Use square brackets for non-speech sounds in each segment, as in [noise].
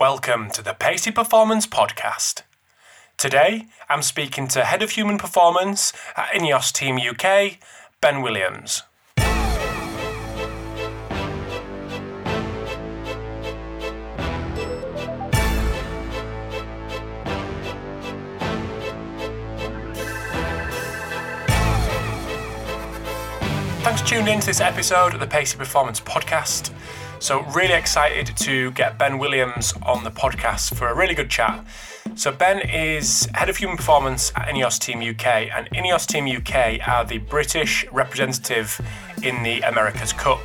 Welcome to the Pacey Performance Podcast. Today, I'm speaking to Head of Human Performance at Ineos Team UK, Ben Williams. Thanks for tuning in to this episode of the Pacey Performance Podcast. So, really excited to get Ben Williams on the podcast for a really good chat. So, Ben is head of human performance at Ineos Team UK, and Ineos Team UK are the British representative in the America's Cup.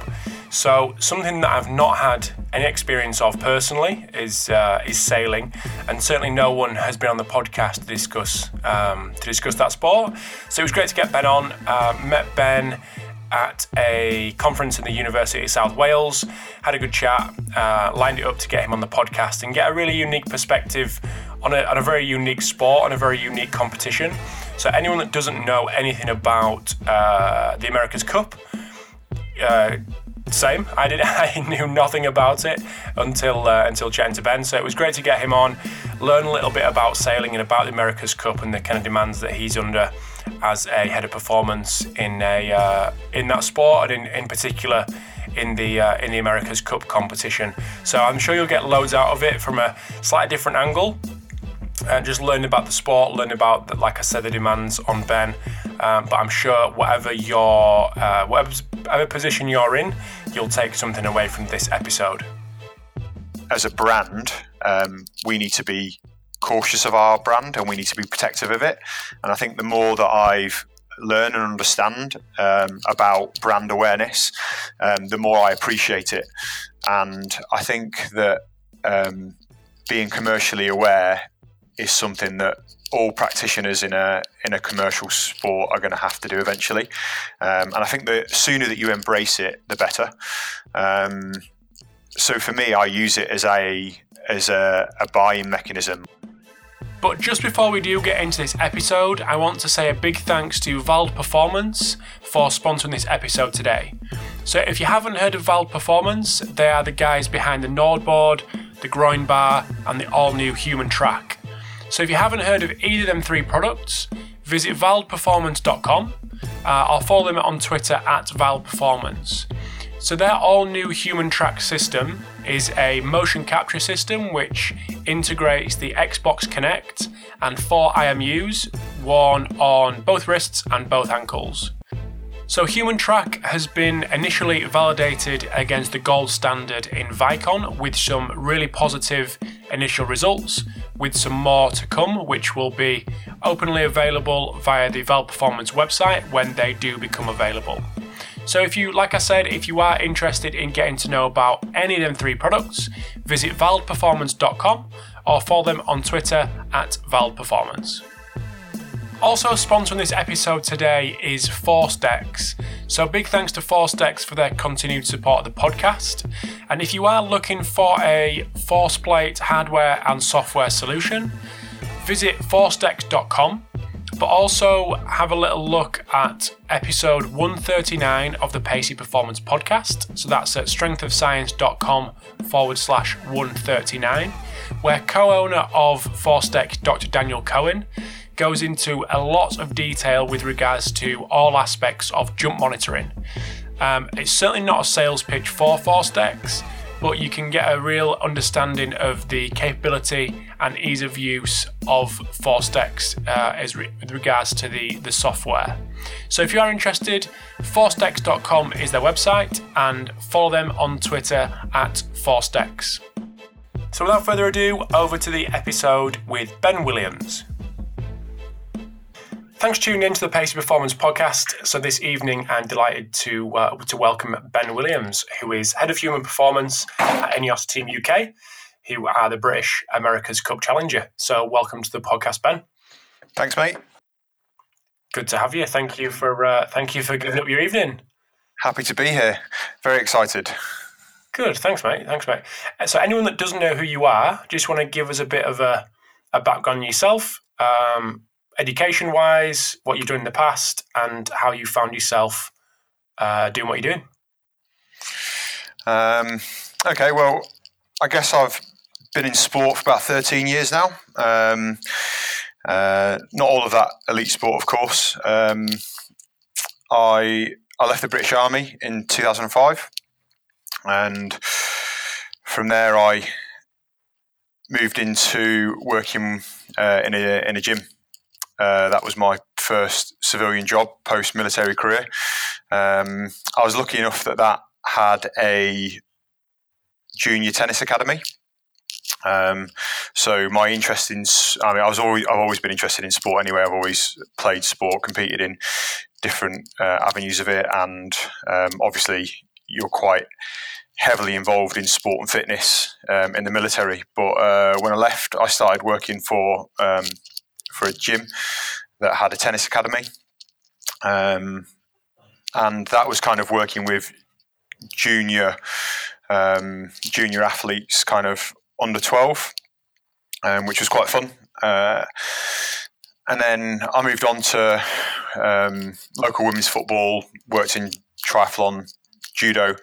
So, something that I've not had any experience of personally is uh, is sailing, and certainly no one has been on the podcast to discuss um, to discuss that sport. So, it was great to get Ben on. Uh, met Ben at a conference in the University of South Wales, had a good chat, uh, lined it up to get him on the podcast and get a really unique perspective on a, on a very unique sport, on a very unique competition. So, anyone that doesn't know anything about uh, the America's Cup, uh, same. I did. [laughs] I knew nothing about it until uh, until chatting to Ben. So it was great to get him on, learn a little bit about sailing and about the America's Cup and the kind of demands that he's under as a head of performance in a uh, in that sport and in, in particular in the uh, in the America's Cup competition. So I'm sure you'll get loads out of it from a slightly different angle. And just learn about the sport, learn about, like I said, the demands on Ben. Um, but I'm sure whatever your uh, whatever, whatever position you're in, you'll take something away from this episode. As a brand, um, we need to be cautious of our brand and we need to be protective of it. And I think the more that I've learned and understand um, about brand awareness, um, the more I appreciate it. And I think that um, being commercially aware is something that all practitioners in a in a commercial sport are going to have to do eventually. Um, and I think the sooner that you embrace it, the better. Um, so for me, I use it as a as a, a buying mechanism. But just before we do get into this episode, I want to say a big thanks to Vald Performance for sponsoring this episode today. So, if you haven't heard of Vald Performance, they are the guys behind the NordBord, the GroinBar, and the all new HumanTrak. So, if you haven't heard of either of them three products, visit valdperformance.com uh, or follow them on Twitter at valdperformance. So, their all new HumanTrak system is a motion capture system which integrates the Xbox Kinect and four IMUs, worn on both wrists and both ankles. So, HumanTrak has been initially validated against the gold standard in Vicon with some really positive initial results, with some more to come, which will be openly available via the Vald Performance website when they do become available. So if you, like I said, if you are interested in getting to know about any of them three products, visit valdperformance.com or follow them on Twitter at valdperformance. Also sponsoring this episode today is ForceDecks. So big thanks to ForceDecks for their continued support of the podcast. And if you are looking for a force plate hardware and software solution, visit forcedecks.com but also have a little look at episode 139 of the Pacey Performance Podcast. So that's at strengthofscience.com forward slash 139, where co owner of ForceDeck, Dr. Daniel Cohen, goes into a lot of detail with regards to all aspects of jump monitoring. Um, it's certainly not a sales pitch for ForceDecks but you can get a real understanding of the capability and ease of use of ForceDecks uh, as re- with regards to the, the software. So if you are interested, forcedecks.com is their website and follow them on Twitter at ForceDecks. So without further ado, over to the episode with Ben Williams. Thanks for tuning in to the Pacey Performance podcast. So this evening, I'm delighted to uh, to welcome Ben Williams, who is head of human performance at Ineos Team UK, who are the British America's Cup challenger. So welcome to the podcast, Ben. Thanks, mate. Good to have you. Thank you for uh, thank you for giving up your evening. Happy to be here. Very excited. Good. Thanks, mate. Thanks, mate. So anyone that doesn't know who you are, just want to give us a bit of a, a background on yourself. Um, education wise, what you've done in the past, and how you found yourself uh, doing what you're doing? Um, okay, well, I guess I've been in sport for about 13 years now. Um, uh, not all of that elite sport, of course. Um, I I left the British Army in 2005, and from there I moved into working uh, in a in a gym. Uh, that was my first civilian job post military career. Um, I was lucky enough that that had a junior tennis academy. Um, so my interest in, I mean, I was always, I've always been interested in sport anyway. I've always played sport, competed in different uh, avenues of it, and um, obviously you're quite heavily involved in sport and fitness um, in the military. But uh, when I left, I started working for um, for a gym that had a tennis academy, um, and that was kind of working with junior um, junior athletes, kind of under twelve, um, which was quite fun. Uh, and then I moved on to um, local women's football, worked in triathlon, judo,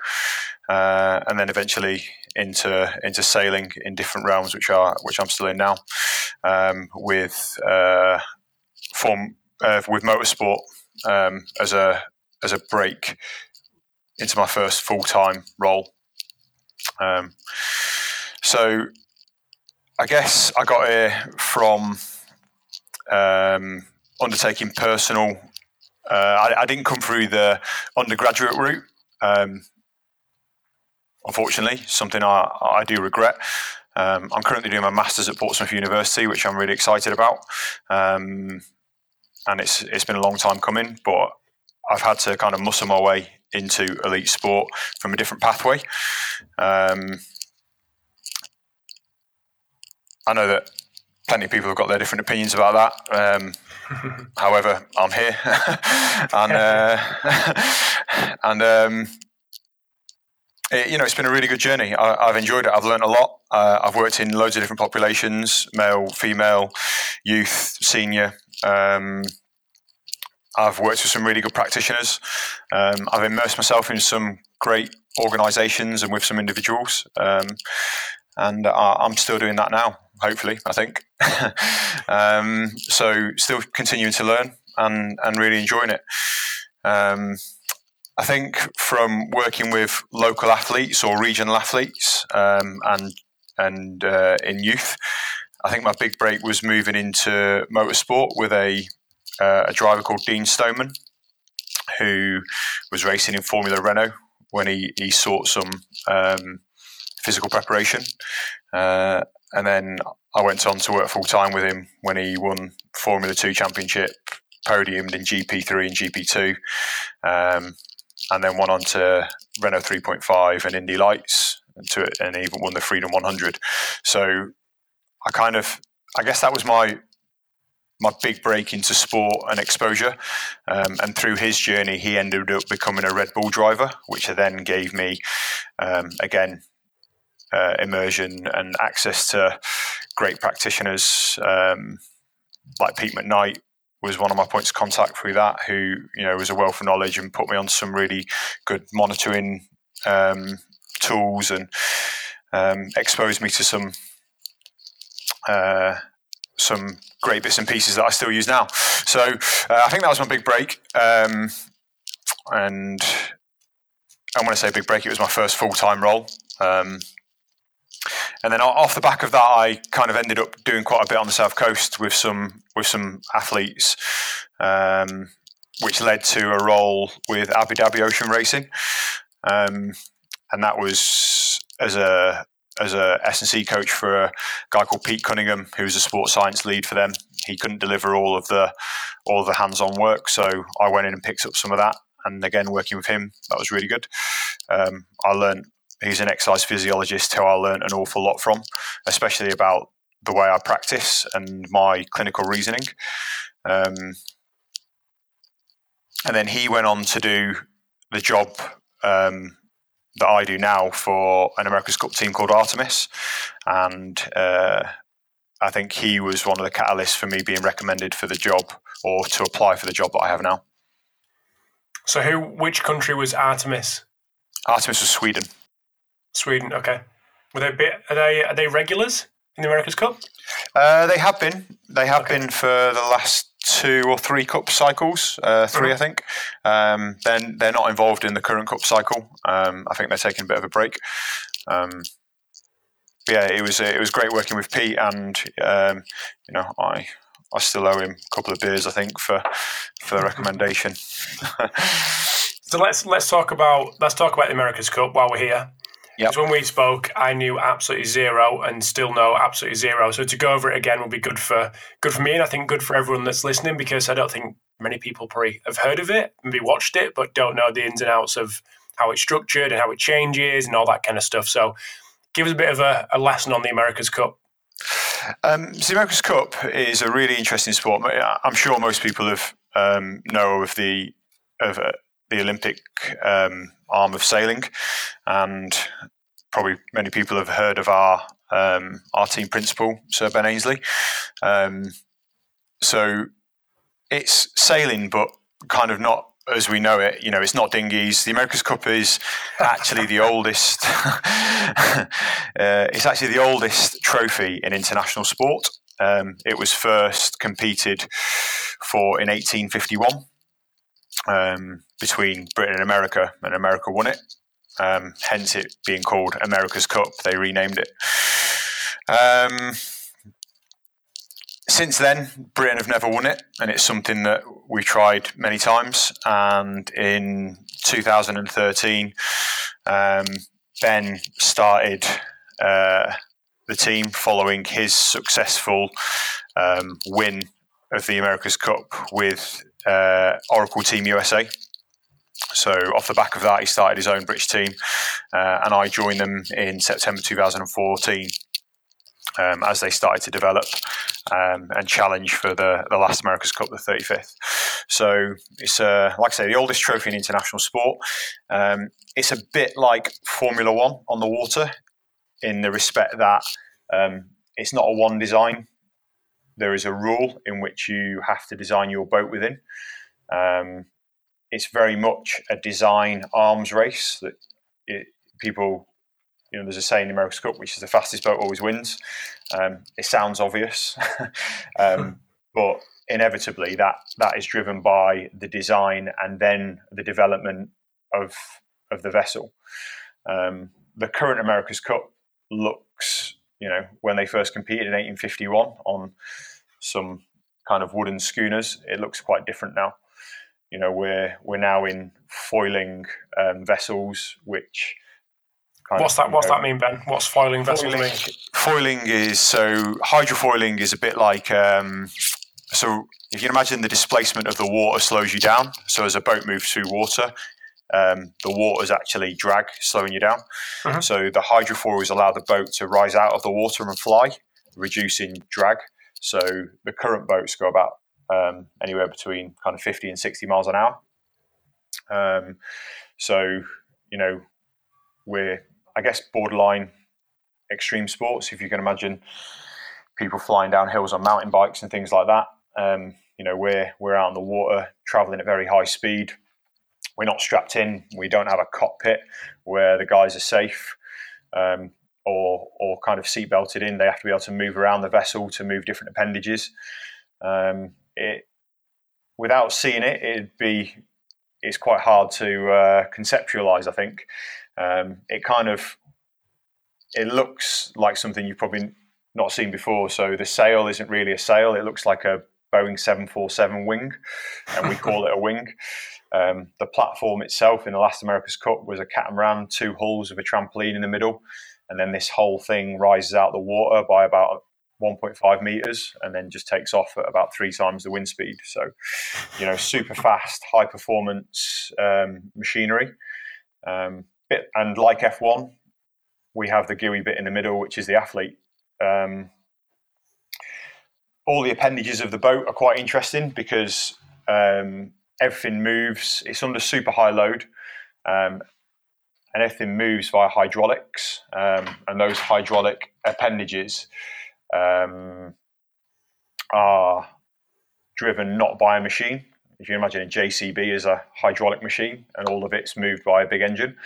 uh, and then eventually into into sailing in different realms, which are which I'm still in now, um, with uh, form uh, with motorsport um, as a as a break into my first full time role. Um, so I guess I got here from um, undertaking personal. Uh, I, I, didn't come through the undergraduate route. Unfortunately, something I, I do regret. Um, I'm currently doing my masters at Portsmouth University, which I'm really excited about. Um, and it's it's been a long time coming, but I've had to kind of muscle my way into elite sport from a different pathway. Um, I know that plenty of people have got their different opinions about that. Um, [laughs] however, I'm here, [laughs] and uh, [laughs] and um, it, you know it's been a really good journey. I, have enjoyed it. I've learned a lot. Uh, I've worked in loads of different populations: male, female, youth, senior. Um, I've worked with some really good practitioners. Um, I've immersed myself in some great organisations and with some individuals, um, and I, I'm still doing that now hopefully, I think. [laughs] um, so still continuing to learn and, and really enjoying it. Um, I think from working with local athletes or regional athletes um, and and uh, in youth, I think my big break was moving into motorsport with a uh, a driver called Dean Stoneman, who was racing in Formula Renault when he, he sought some um, physical preparation. Uh, and then I went on to work full time with him when he won Formula Two Championship, podiumed in GP3 and GP2, um, and then went on to Renault 3.5 and Indy Lights, and, to, and even won the Freedom 100. So I kind of, I guess that was my my big break into sport and exposure. Um, and through his journey, he ended up becoming a Red Bull driver, which then gave me, um, again, uh, immersion and access to great practitioners um, like Pete McKnight was one of my points of contact through that, who you know was a wealth of knowledge and put me on some really good monitoring um, tools and um, exposed me to some uh, some great bits and pieces that I still use now. So uh, I think that was my big break, um, and I want to say big break. It was my first full time role. Um, and then off the back of that, I kind of ended up doing quite a bit on the south coast with some with some athletes, um, which led to a role with Abu Dhabi Ocean Racing, um, and that was as a as a S&C coach for a guy called Pete Cunningham, who was a sports science lead for them. He couldn't deliver all of the all of the hands-on work, so I went in and picked up some of that. And again, working with him, that was really good. Um, I learned He's an exercise physiologist who I learned an awful lot from, especially about the way I practice and my clinical reasoning. Um, and then he went on to do the job um, that I do now for an America's Cup team called Artemis. And uh, I think he was one of the catalysts for me being recommended for the job or to apply for the job that I have now. So, who? Which country was Artemis? Artemis was Sweden. Sweden, okay. Were they bit, are they are they regulars in the America's Cup? Uh, they have been. They have okay. been for the last two or three cup cycles, uh, 3 mm-hmm. I think. Um, then they're not involved in the current cup cycle. Um, I think they're taking a bit of a break. Um, yeah, it was it was great working with Pete, and um, you know I I still owe him a couple of beers, I think, for for the [laughs] recommendation. [laughs] so let's let's talk about let's talk about the America's Cup while we're here. Because yep. when we spoke, I knew absolutely zero and still know absolutely zero. So to go over it again will be good for good for me, and I think good for everyone that's listening because I don't think many people probably have heard of it, maybe watched it, but don't know the ins and outs of how it's structured and how it changes and all that kind of stuff. So give us a bit of a, a lesson on the America's Cup. Um, the America's Cup is a really interesting sport. I'm sure most people have um, know of the of uh, the Olympic um, arm of sailing, and probably many people have heard of our um, our team principal, Sir Ben Ainslie. Um, so it's sailing, but kind of not as we know it. You know, it's not dinghies. The America's Cup is actually the oldest. [laughs] uh, it's actually the oldest trophy in international sport. Um, it was first competed for in 1851 um, between Britain and America, and America won it. Um, hence, it being called America's Cup. They renamed it. Um, since then, Britain have never won it, and it's something that we tried many times. And in 2013, um, Ben started uh, the team following his successful um, win of the America's Cup with uh, Oracle Team USA. So off the back of that, he started his own British team, uh, and I joined them in September 2014 um, as they started to develop um, and challenge for the, the last America's Cup, the 35th. So it's, uh, like I say, the oldest trophy in international sport. Um, it's a bit like Formula One on the water in the respect that um, it's not a one design. There is a rule in which you have to design your boat within. It's very much a design arms race that it, people, you know, there's a saying in the America's Cup, which is the fastest boat always wins. Um, it sounds obvious, [laughs] um, [laughs] but inevitably that that is driven by the design and then the development of of the vessel. Um, the current America's Cup looks, you know, when they first competed in 1851 on some kind of wooden schooners, it looks quite different now. You know, we're we're now in foiling um, vessels, which what's that? What's know, that mean, Ben? What's foiling vessels foiling, mean? Foiling is so hydrofoiling is a bit like um, so if you can imagine the displacement of the water slows you down. So as a boat moves through water, um, the water's actually drag slowing you down. Mm-hmm. So the hydrofoils allow the boat to rise out of the water and fly, reducing drag. So the current boats go about um, anywhere between kind of 50 and 60 miles an hour. Um, so, you know, we're, I guess, borderline extreme sports. If you can imagine people flying down hills on mountain bikes and things like that. Um, you know, we're, we're out in the water, traveling at very high speed. We're not strapped in. We don't have a cockpit where the guys are safe. Um, or, or kind of seat belted in. They have to be able to move around the vessel to move different appendages. Um, it without seeing it, it'd be it's quite hard to uh, conceptualize. I think um, it kind of it looks like something you've probably not seen before. So the sail isn't really a sail; it looks like a Boeing 747 wing, and we call it a wing. [laughs] Um, the platform itself in the last America's Cup was a catamaran, two hulls with a trampoline in the middle, and then this whole thing rises out of the water by about 1.5 meters and then just takes off at about three times the wind speed. So, you know, super fast, high performance um, machinery. Um, bit, and like F1, we have the gooey bit in the middle, which is the athlete. Um, all the appendages of the boat are quite interesting because um, everything moves. It's under super high load, um, and everything moves via hydraulics. Um, and those hydraulic appendages um, are driven not by a machine. If you imagine a JCB is a hydraulic machine and all of it's moved by a big engine,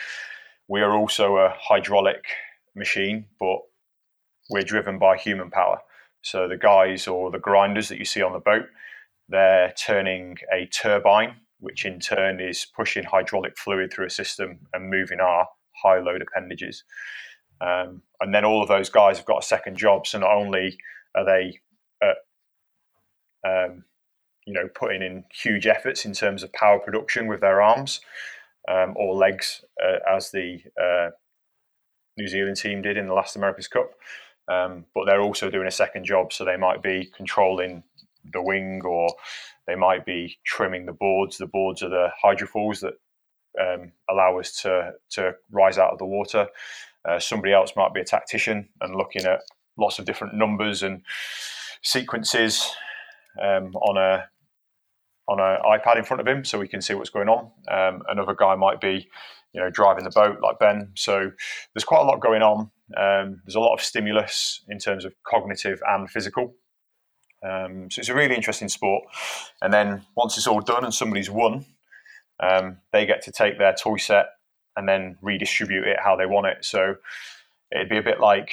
we are also a hydraulic machine, but we're driven by human power. So the guys or the grinders that you see on the boat, they're turning a turbine, which in turn is pushing hydraulic fluid through a system and moving our high load appendages. Um, and then all of those guys have got a second job. So not only are they, uh, um, you know, putting in huge efforts in terms of power production with their arms um, or legs, uh, as the uh, New Zealand team did in the last America's Cup, um, but they're also doing a second job. So they might be controlling the wing or they might be trimming the boards. The boards are the hydrofoils that um, allow us to to rise out of the water. Uh, somebody else might be a tactician and looking at lots of different numbers and sequences um, on a on an iPad in front of him, so we can see what's going on. Um, another guy might be, you know, driving the boat like Ben. So there's quite a lot going on. Um, there's a lot of stimulus in terms of cognitive and physical. Um, so it's a really interesting sport. And then once it's all done and somebody's won, um, they get to take their toy set and then redistribute it how they want it. So it'd be a bit like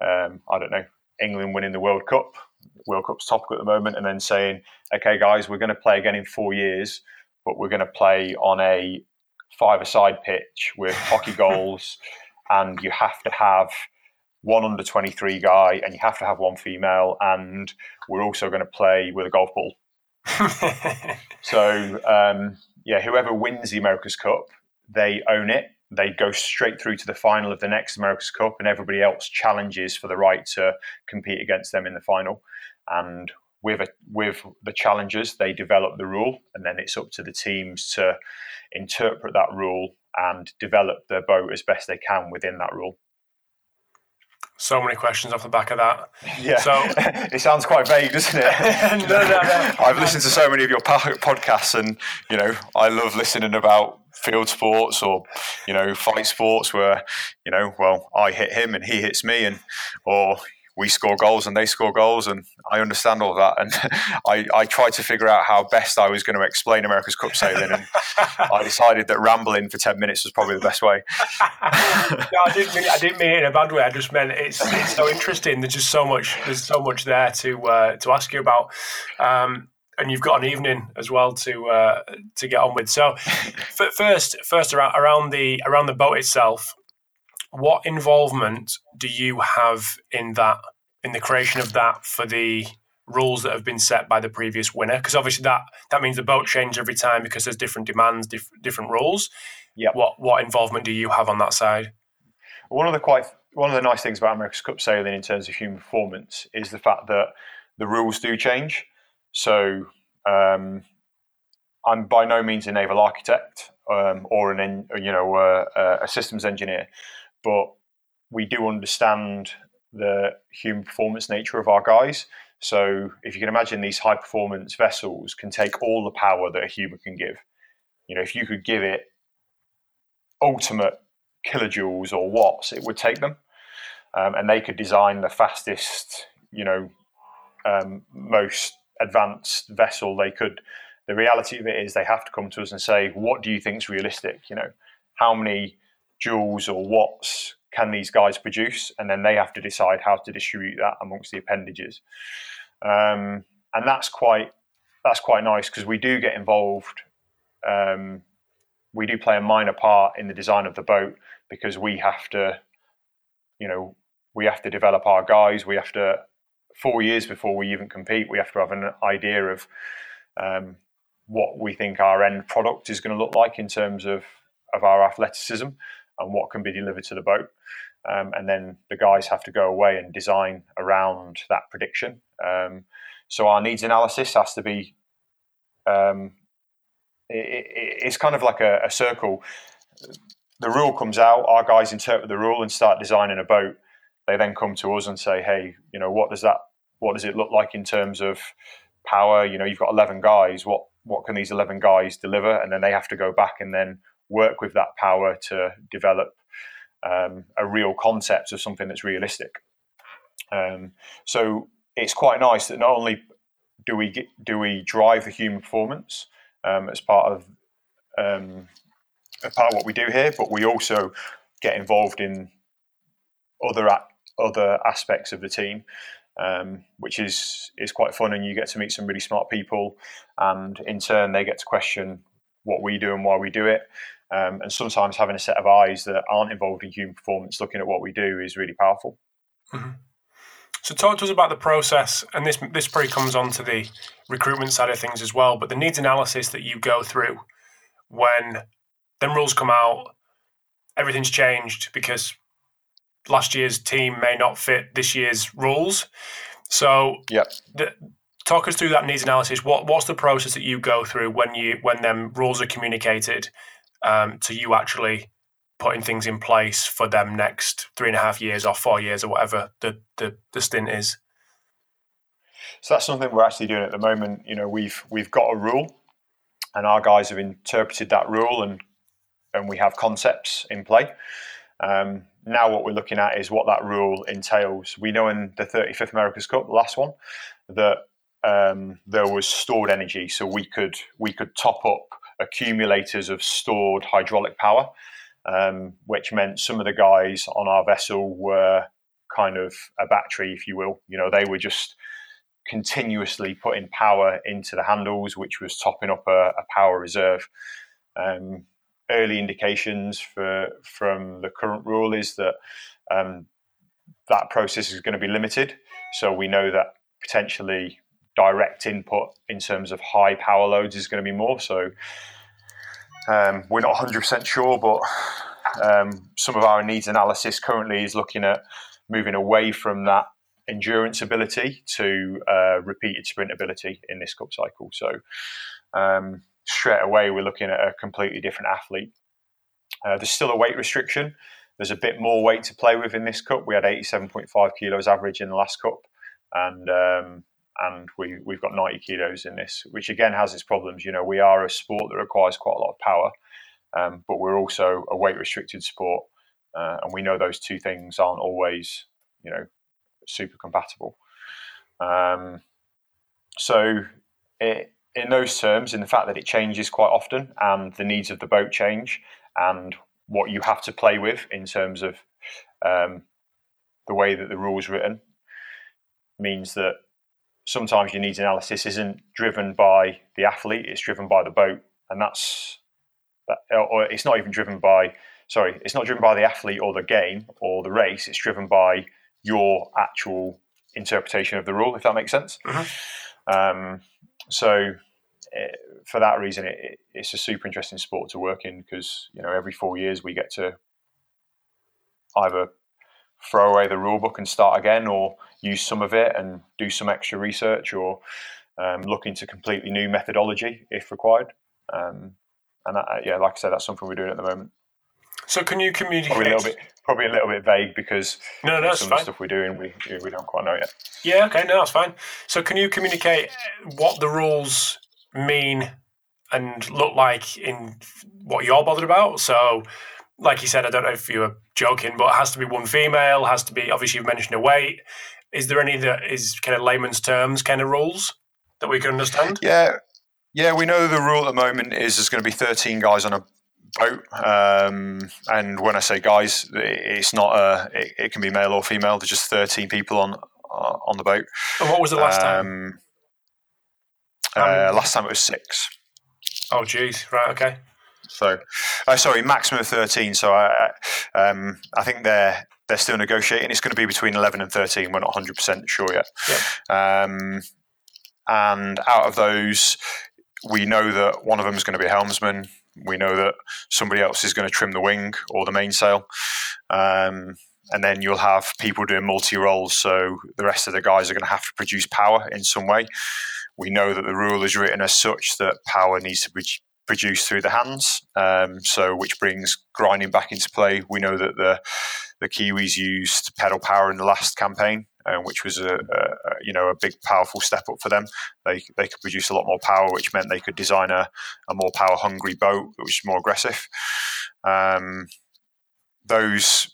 um, I don't know England winning the World Cup. World Cup's topical at the moment, and then saying, "Okay, guys, we're going to play again in four years, but we're going to play on a five-a-side pitch with hockey [laughs] goals, and you have to have." One under 23 guy, and you have to have one female, and we're also going to play with a golf ball. [laughs] so, um, yeah, whoever wins the America's Cup they own it. They go straight through to the final of the next America's Cup, and everybody else challenges for the right to compete against them in the final. And with a, with the challengers, they develop the rule, and then it's up to the teams to interpret that rule and develop their boat as best they can within that rule. So many questions off the back of that. Yeah. So [laughs] it sounds quite vague, doesn't it? [laughs] no, no, no. I've listened to so many of your podcasts, and you know, I love listening about field sports or you know fight sports where you know well I hit him and he hits me and or we score goals and they score goals and I understand all that and [laughs] I, I tried to figure out how best I was going to explain America's Cup sailing and I [laughs] decided that rambling for 10 minutes was probably the best way. [laughs] no, I didn't mean I didn't mean it in a bad way I just meant it's, it's so interesting there's just so much there's so much there to uh, to ask you about um, and you've got an evening as well to uh, to get on with. So, first, first around, around the around the boat itself, what involvement do you have in that in the creation of that for the rules that have been set by the previous winner? Because obviously that that means the boat changes every time because there's different demands, diff- different rules. Yeah. What what involvement do you have on that side? One of the quite one of the nice things about America's Cup sailing in terms of human performance is the fact that the rules do change. So um, I'm by no means a naval architect um, or an you know uh, a systems engineer, but we do understand the human performance nature of our guys. So if you can imagine these high performance vessels can take all the power that a human can give. You know, if you could give it ultimate kilojoules or watts, it would take them, um, and they could design the fastest, you know, um, most advanced vessel they could the reality of it is they have to come to us and say what do you think is realistic you know how many joules or watts can these guys produce and then they have to decide how to distribute that amongst the appendages. Um, and that's quite that's quite nice because we do get involved um, we do play a minor part in the design of the boat because we have to you know we have to develop our guys we have to four years before we even compete, we have to have an idea of um, what we think our end product is going to look like in terms of, of our athleticism and what can be delivered to the boat. Um, and then the guys have to go away and design around that prediction. Um, so our needs analysis has to be. Um, it, it, it's kind of like a, a circle. The rule comes out, our guys interpret the rule and start designing a boat they then come to us and say, "Hey, you know, what does that? What does it look like in terms of power? You know, you've got eleven guys. What what can these eleven guys deliver?" And then they have to go back and then work with that power to develop um, a real concept of something that's realistic. Um, so it's quite nice that not only do we get, do we drive the human performance um, as part of um, part of what we do here, but we also get involved in other other aspects of the team, um, which is is quite fun, and you get to meet some really smart people, and in turn they get to question what we do and why we do it. Um, and sometimes having a set of eyes that aren't involved in human performance looking at what we do is really powerful. Mm-hmm. So talk to us about the process, and this this probably comes on to the recruitment side of things as well. But the needs analysis that you go through when then rules come out, everything's changed because last year's team may not fit this year's rules. So yeah, talk us through that needs analysis. What what's the process that you go through when you when them rules are communicated um, to you actually putting things in place for them next three and a half years or four years or whatever the, the, the stint is. So that's something we're actually doing at the moment. You know, we've we've got a rule, and our guys have interpreted that rule, and and we have concepts in play. Um, now, what we're looking at is what that rule entails. We know in the 35th America's Cup, the last one, that um, there was stored energy, so we could we could top up accumulators of stored hydraulic power um, which meant some of the guys on our vessel were kind of a battery, if you will. You know, they were just continuously putting power into the handles, which was topping up a, a power reserve. Um, early indications for from the current rule is that um, that process is going to be limited. So we know that potentially direct input in terms of high power loads is going to be more. So um, we're not 100% sure, but um, some of our needs analysis currently is looking at moving away from that endurance ability to uh, repeated sprint ability in this cup cycle. So um, straight away, we're looking at a completely different athlete. Uh, there's still a weight restriction. There's a bit more weight to play with in this cup. We had 87.5 kilos average in the last cup, and um, and we, we've got 90 kilos in this, which again has its problems. You know, we are a sport that requires quite a lot of power, um, but we're also a weight restricted sport, uh, and we know those two things aren't always, you know, super compatible. Um, so, it, in those terms, in the fact that it changes quite often, and the needs of the boat change, and what you have to play with in terms of um, the way that the rules written, means that sometimes your needs analysis isn't driven by the athlete; it's driven by the boat, and that's that, or it's not even driven by. Sorry, it's not driven by the athlete or the game or the race. It's driven by your actual interpretation of the rule, if that makes sense. Mm-hmm. Um, so, it, eh, for that reason, it, it's a super interesting sport to work in because you know every four years we get to either throw away the rule book and start again, or use some of it and do some extra research, or um, look into completely new methodology if required. Um, and that, yeah, like I said, that's something we're doing at the moment. So can you communicate? Probably a little bit, probably a little bit vague because no, no, some fine. of the stuff we're doing we we don't quite know yet. Yeah, okay, no, that's fine. So can you communicate what the rules mean and look like in what you're bothered about? So, like you said, I don't know if you were joking, but it has to be one female. Has to be obviously you've mentioned a weight. Is there any that is kind of layman's terms kind of rules that we can understand? Yeah, yeah, we know the rule at the moment is there's going to be 13 guys on a boat. Um, and when I say guys, it's not a. It, it, can be male or female. There's just 13 people on uh, on the boat. And what was the last um, time? Uh, last time it was six. Oh, geez. Right. Okay. So, uh, sorry, maximum of 13. So I, um, I think they're they're still negotiating. It's going to be between 11 and 13. We're not 100 percent sure yet. Yep. Um, and out of those, we know that one of them is going to be a helmsman. We know that somebody else is going to trim the wing or the mainsail. Um, and then you'll have people doing multi roles. So the rest of the guys are going to have to produce power in some way. We know that the rule is written as such that power needs to be produced through the hands. Um, so which brings grinding back into play. We know that the the Kiwis used pedal power in the last campaign uh, which was a, a, you know a big powerful step up for them. They they could produce a lot more power, which meant they could design a, a more power hungry boat, which is more aggressive. Um, those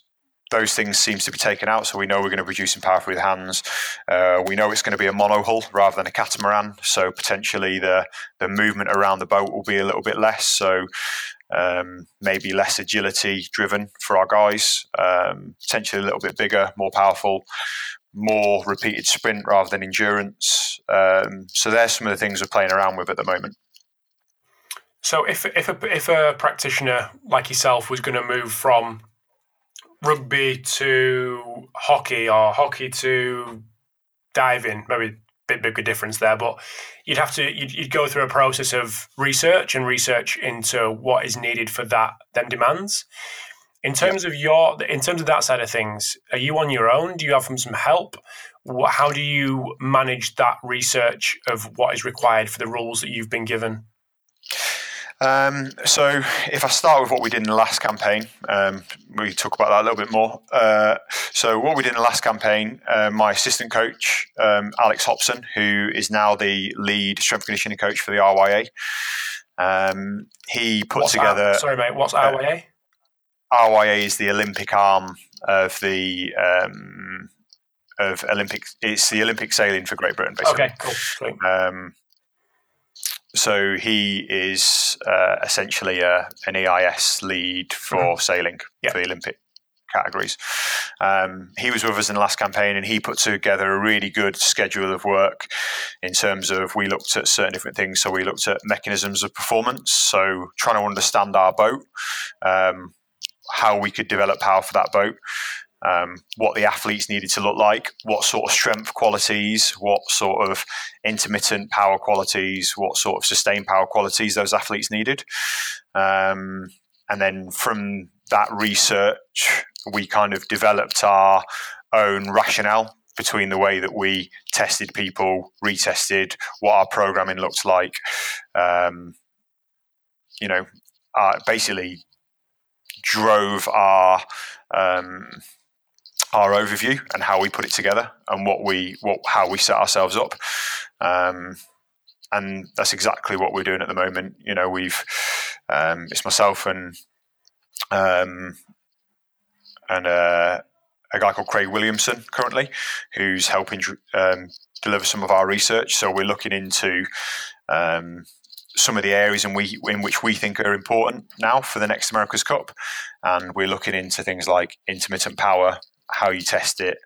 those things seems to be taken out, so we know we're going to produce some power through the hands. Uh, we know it's going to be a monohull rather than a catamaran, so potentially the the movement around the boat will be a little bit less. So um, maybe less agility driven for our guys, um, potentially a little bit bigger, more powerful, more repeated sprint rather than endurance. Um, so there's some of the things we're playing around with at the moment. So if if a, if a practitioner like yourself was going to move from rugby to hockey or hockey to diving, maybe a bit bigger difference there, but you'd have to you'd, you'd go through a process of research and research into what is needed for that them demands. In terms of your, in terms of that side of things, are you on your own? Do you have some help? How do you manage that research of what is required for the rules that you've been given? Um, so, if I start with what we did in the last campaign, um, we talk about that a little bit more. Uh, so, what we did in the last campaign, uh, my assistant coach, um, Alex Hobson, who is now the lead strength conditioning coach for the RYA, um, he put what's together. sorry, mate. What's RYA? Uh, RYA is the Olympic arm of the um, of Olympic. It's the Olympic sailing for Great Britain, basically. Okay, cool. So he is uh, essentially a, an EIS lead for mm-hmm. sailing for the Olympic categories. Um, he was with us in the last campaign and he put together a really good schedule of work in terms of we looked at certain different things. So we looked at mechanisms of performance, so trying to understand our boat, um, how we could develop power for that boat um, what the athletes needed to look like, what sort of strength qualities, what sort of intermittent power qualities, what sort of sustained power qualities those athletes needed. Um, and then from that research, we kind of developed our own rationale between the way that we tested people, retested what our programming looked like. Um, you know, uh, basically drove our um, our overview and how we put it together and what we what how we set ourselves up. Um, and that's exactly what we're doing at the moment. You know, we've um, it's myself and um, and uh, a guy called Craig Williamson currently, who's helping um, deliver some of our research. So we're looking into um, some of the areas in we in which we think are important now for the next America's Cup, and we're looking into things like intermittent power, how you test it,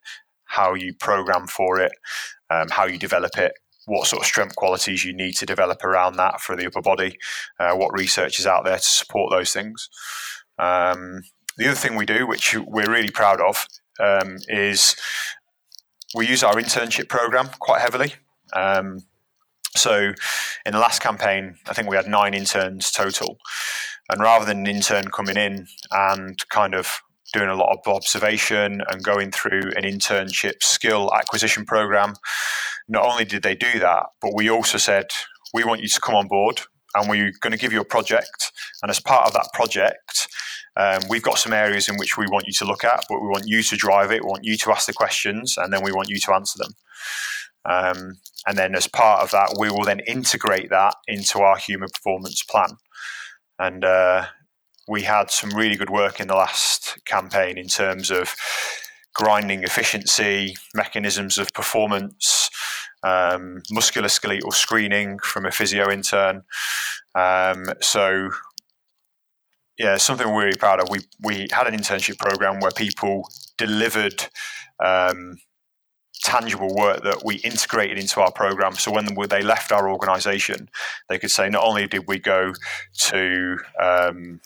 how you program for it, um, how you develop it, what sort of strength qualities you need to develop around that for the upper body, uh, what research is out there to support those things. Um, the other thing we do, which we're really proud of, um, is we use our internship program quite heavily. Um, so, in the last campaign, I think we had nine interns total. And rather than an intern coming in and kind of doing a lot of observation and going through an internship skill acquisition program. Not only did they do that, but we also said, we want you to come on board and we're going to give you a project. And as part of that project, um, we've got some areas in which we want you to look at, but we want you to drive it, we want you to ask the questions, and then we want you to answer them. Um, and then as part of that, we will then integrate that into our human performance plan. And uh, we had some really good work in the last campaign in terms of grinding efficiency, mechanisms of performance, um, musculoskeletal screening from a physio intern. Um, so, yeah, something we're really proud of. We we had an internship program where people delivered um, tangible work that we integrated into our program. So when they left our organisation, they could say not only did we go to um,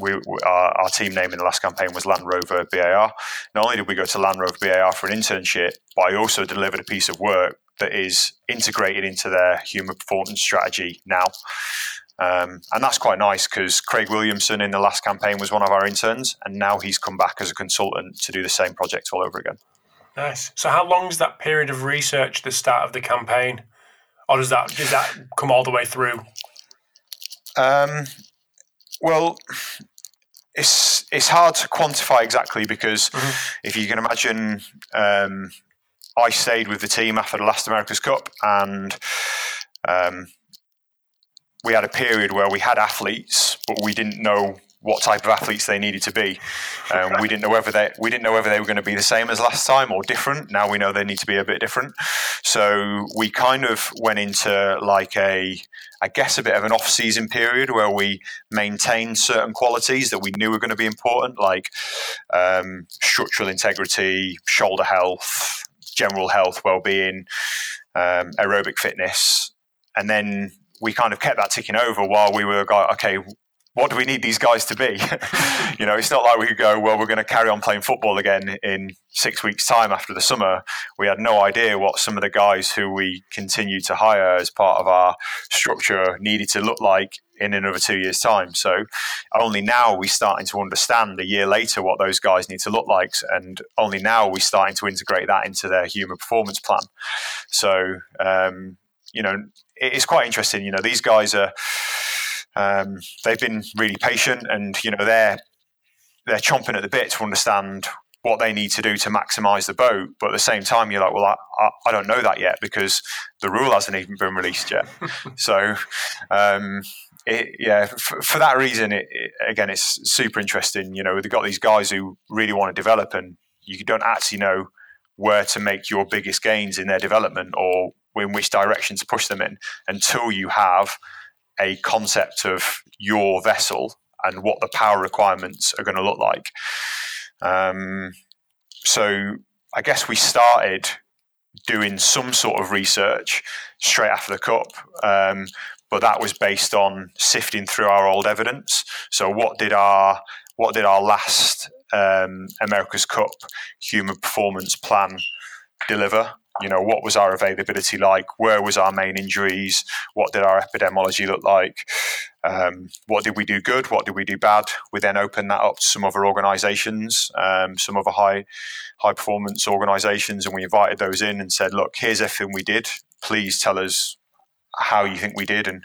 we, our, our, team name in the last campaign was Land Rover BAR. Not only did we go to Land Rover BAR for an internship, but I also delivered a piece of work that is integrated into their human performance strategy now. Um, and that's quite nice because Craig Williamson in the last campaign was one of our interns, and now he's come back as a consultant to do the same project all over again. Nice. So, how long is that period of research the start of the campaign, or does that does that come all the way through? Um, well, it's it's hard to quantify exactly because mm-hmm. if you can imagine, um, I stayed with the team after the last America's Cup, and um, we had a period where we had athletes, but we didn't know what type of athletes they needed to be. Um, we didn't know whether they we didn't know whether they were going to be the same as last time or different. Now we know they need to be a bit different. So we kind of went into like a I guess a bit of an off-season period where we maintained certain qualities that we knew were going to be important, like um, structural integrity, shoulder health, general health, well-being, um, aerobic fitness, and then we kind of kept that ticking over while we were going, okay, what do we need these guys to be? [laughs] you know, it's not like we could go, well, we're going to carry on playing football again in six weeks' time after the summer. We had no idea what some of the guys who we continue to hire as part of our structure needed to look like in another two years' time. So only now we're starting to understand a year later what those guys need to look like. And only now we're starting to integrate that into their human performance plan. So, um, you know, it's quite interesting. You know, these guys are um, they've been really patient, and you know they're they're chomping at the bit to understand what they need to do to maximize the boat. But at the same time, you're like, well, I, I, I don't know that yet because the rule hasn't even been released yet. [laughs] so, um, it, yeah, for, for, that reason, it, it, again, it's super interesting. You know, they've got these guys who really want to develop, and you don't actually know where to make your biggest gains in their development or in which direction to push them in until you have a concept of your vessel and what the power requirements are going to look like. Um, so I guess we started doing some sort of research straight after the cup. Um, but that was based on sifting through our old evidence. So what did our what did our last um, America's Cup human performance plan deliver? You know what was our availability like? Where was our main injuries? What did our epidemiology look like? Um, what did we do good? What did we do bad? We then opened that up to some other organizations um, some other high high performance organizations and we invited those in and said look here's everything we did. Please tell us how you think we did and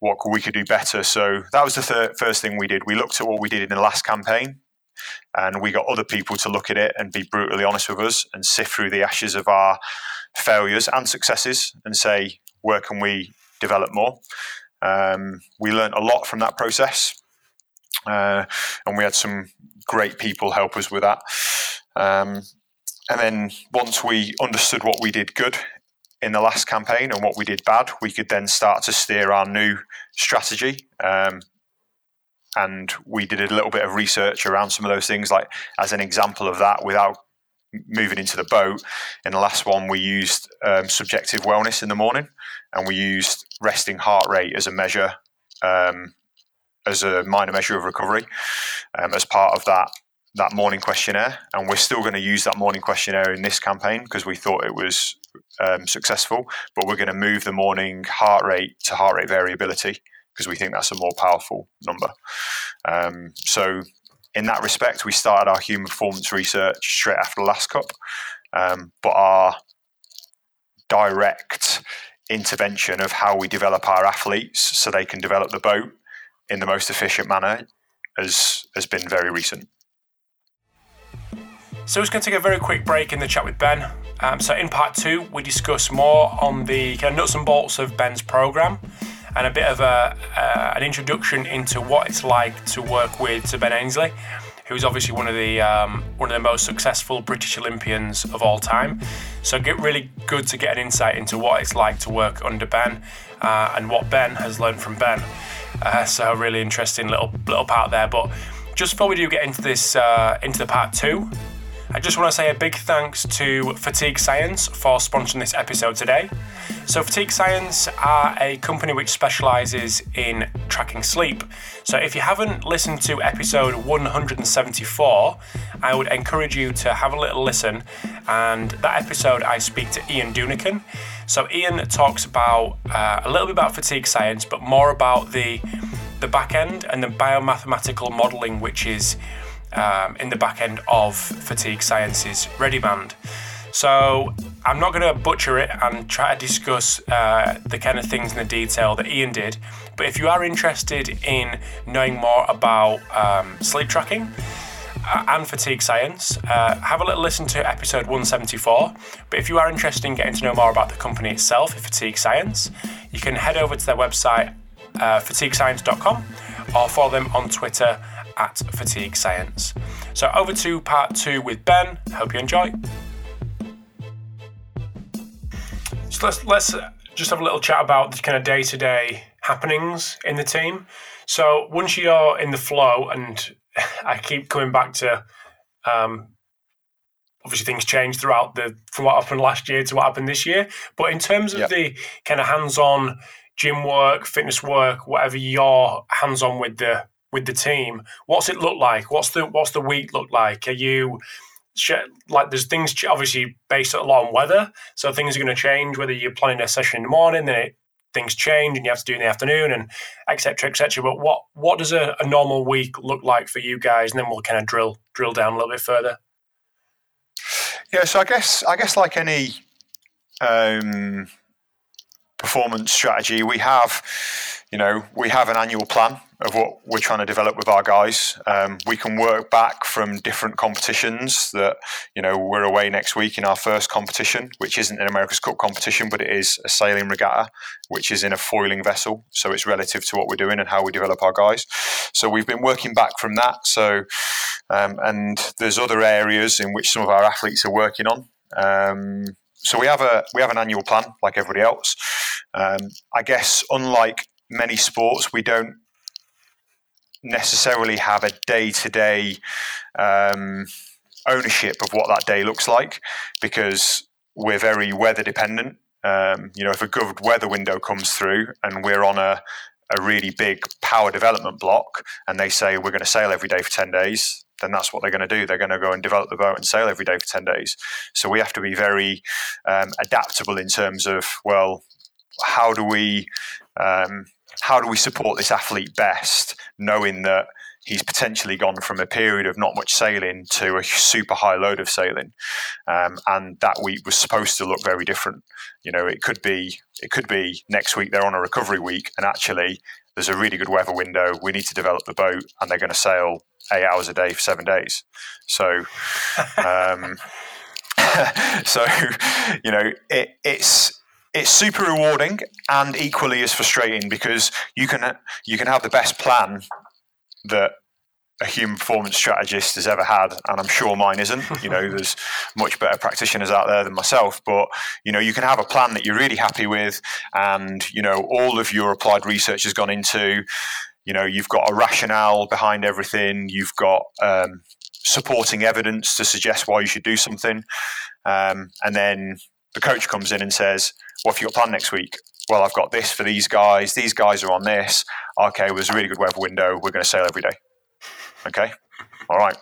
what we could do better. So that was the thir- first thing we did. We looked at what we did in the last campaign and we got other people to look at it and be brutally honest with us and sift through the ashes of our failures and successes and say, where can we develop more? Um, we learned a lot from that process. Uh, and we had some great people help us with that. Um, and then once we understood what we did good in the last campaign and what we did bad, we could then start to steer our new strategy. Um, and we did a little bit of research around some of those things. Like as an example of that, without moving into the boat, in the last one we used um, subjective wellness in the morning, and we used resting heart rate as a measure, um, as a minor measure of recovery, um, as part of that that morning questionnaire. And we're still going to use that morning questionnaire in this campaign because we thought it was um, successful. But we're going to move the morning heart rate to heart rate variability because we think that's a more powerful number. Um, so, in that respect, we started our human performance research straight after the last cup, um, but our direct intervention of how we develop our athletes so they can develop the boat in the most efficient manner has has been very recent. So, we're going to take a very quick break in the chat with Ben. Um, so, in part two, we discuss more on the kind of nuts and bolts of Ben's program and a bit of a, uh, an introduction into what it's like to work with Sir Ben Ainslie, who's obviously one of the um, one of the most successful British Olympians of all time. So get really good to get an insight into what it's like to work under Ben uh, and what Ben has learned from Ben. Uh, so really interesting little little part there. But just before we do get into this uh, into the part two, I just want to say a big thanks to Fatigue Science for sponsoring this episode today. So, Fatigue Science are a company which specializes in tracking sleep. So, if you haven't listened to episode 174, I would encourage you to have a little listen. And that episode, I speak to Ian Dunican. So, Ian talks about uh, a little bit about fatigue science, but more about the the back end and the biomathematical modeling, which is um, in the back end of Fatigue Sciences ReadyBand. So I'm not going to butcher it and try to discuss uh, the kind of things in the detail that Ian did. But if you are interested in knowing more about um, sleep tracking uh, and fatigue science, uh, have a little listen to episode 174. But if you are interested in getting to know more about the company itself, Fatigue Science, you can head over to their website, uh, fatiguescience.com, or follow them on Twitter at Fatigue Science. So over to part two with Ben. Hope you enjoy. So let's let's just have a little chat about the kind of day to day happenings in the team. So once you're in the flow, and [laughs] I keep coming back to um, obviously things change throughout the from what happened last year to what happened this year. But in terms of yep. the kind of hands-on gym work, fitness work, whatever you're hands-on with the with the team, what's it look like? What's the what's the week look like? Are you like there's things obviously based a lot on weather, so things are going to change. Whether you're planning a session in the morning, then it, things change and you have to do in the afternoon, and etc. etc. But what what does a, a normal week look like for you guys? And then we'll kind of drill drill down a little bit further. Yeah, so I guess I guess like any um, performance strategy, we have you know we have an annual plan of what we're trying to develop with our guys. Um, we can work back from different competitions that, you know, we're away next week in our first competition, which isn't an America's Cup competition, but it is a sailing regatta, which is in a foiling vessel. So it's relative to what we're doing and how we develop our guys. So we've been working back from that. So, um, and there's other areas in which some of our athletes are working on. Um, so we have a we have an annual plan like everybody else. Um, I guess unlike many sports, we don't necessarily have a day to day ownership of what that day looks like because we're very weather dependent. Um, you know, if a good weather window comes through and we're on a, a really big power development block and they say we're going to sail every day for 10 days, then that's what they're going to do. They're going to go and develop the boat and sail every day for 10 days. So we have to be very um, adaptable in terms of, well, how do we um, how do we support this athlete best, knowing that he's potentially gone from a period of not much sailing to a super high load of sailing, um, and that week was supposed to look very different. You know, it could be it could be next week they're on a recovery week, and actually there's a really good weather window. We need to develop the boat, and they're going to sail eight hours a day for seven days. So. Um, [laughs] so you know it, it's it's super rewarding and equally as frustrating because you can you can have the best plan that a human performance strategist has ever had, and I'm sure mine isn't. [laughs] You know, there's much better practitioners out there than myself, but you know, you can have a plan that you're really happy with, and you know, all of your applied research has gone into. You know, you've got a rationale behind everything. You've got um, supporting evidence to suggest why you should do something, um, and then the coach comes in and says, "What have you got planned next week?" Well, I've got this for these guys. These guys are on this. Okay, it was a really good weather window. We're going to sail every day. Okay, all right.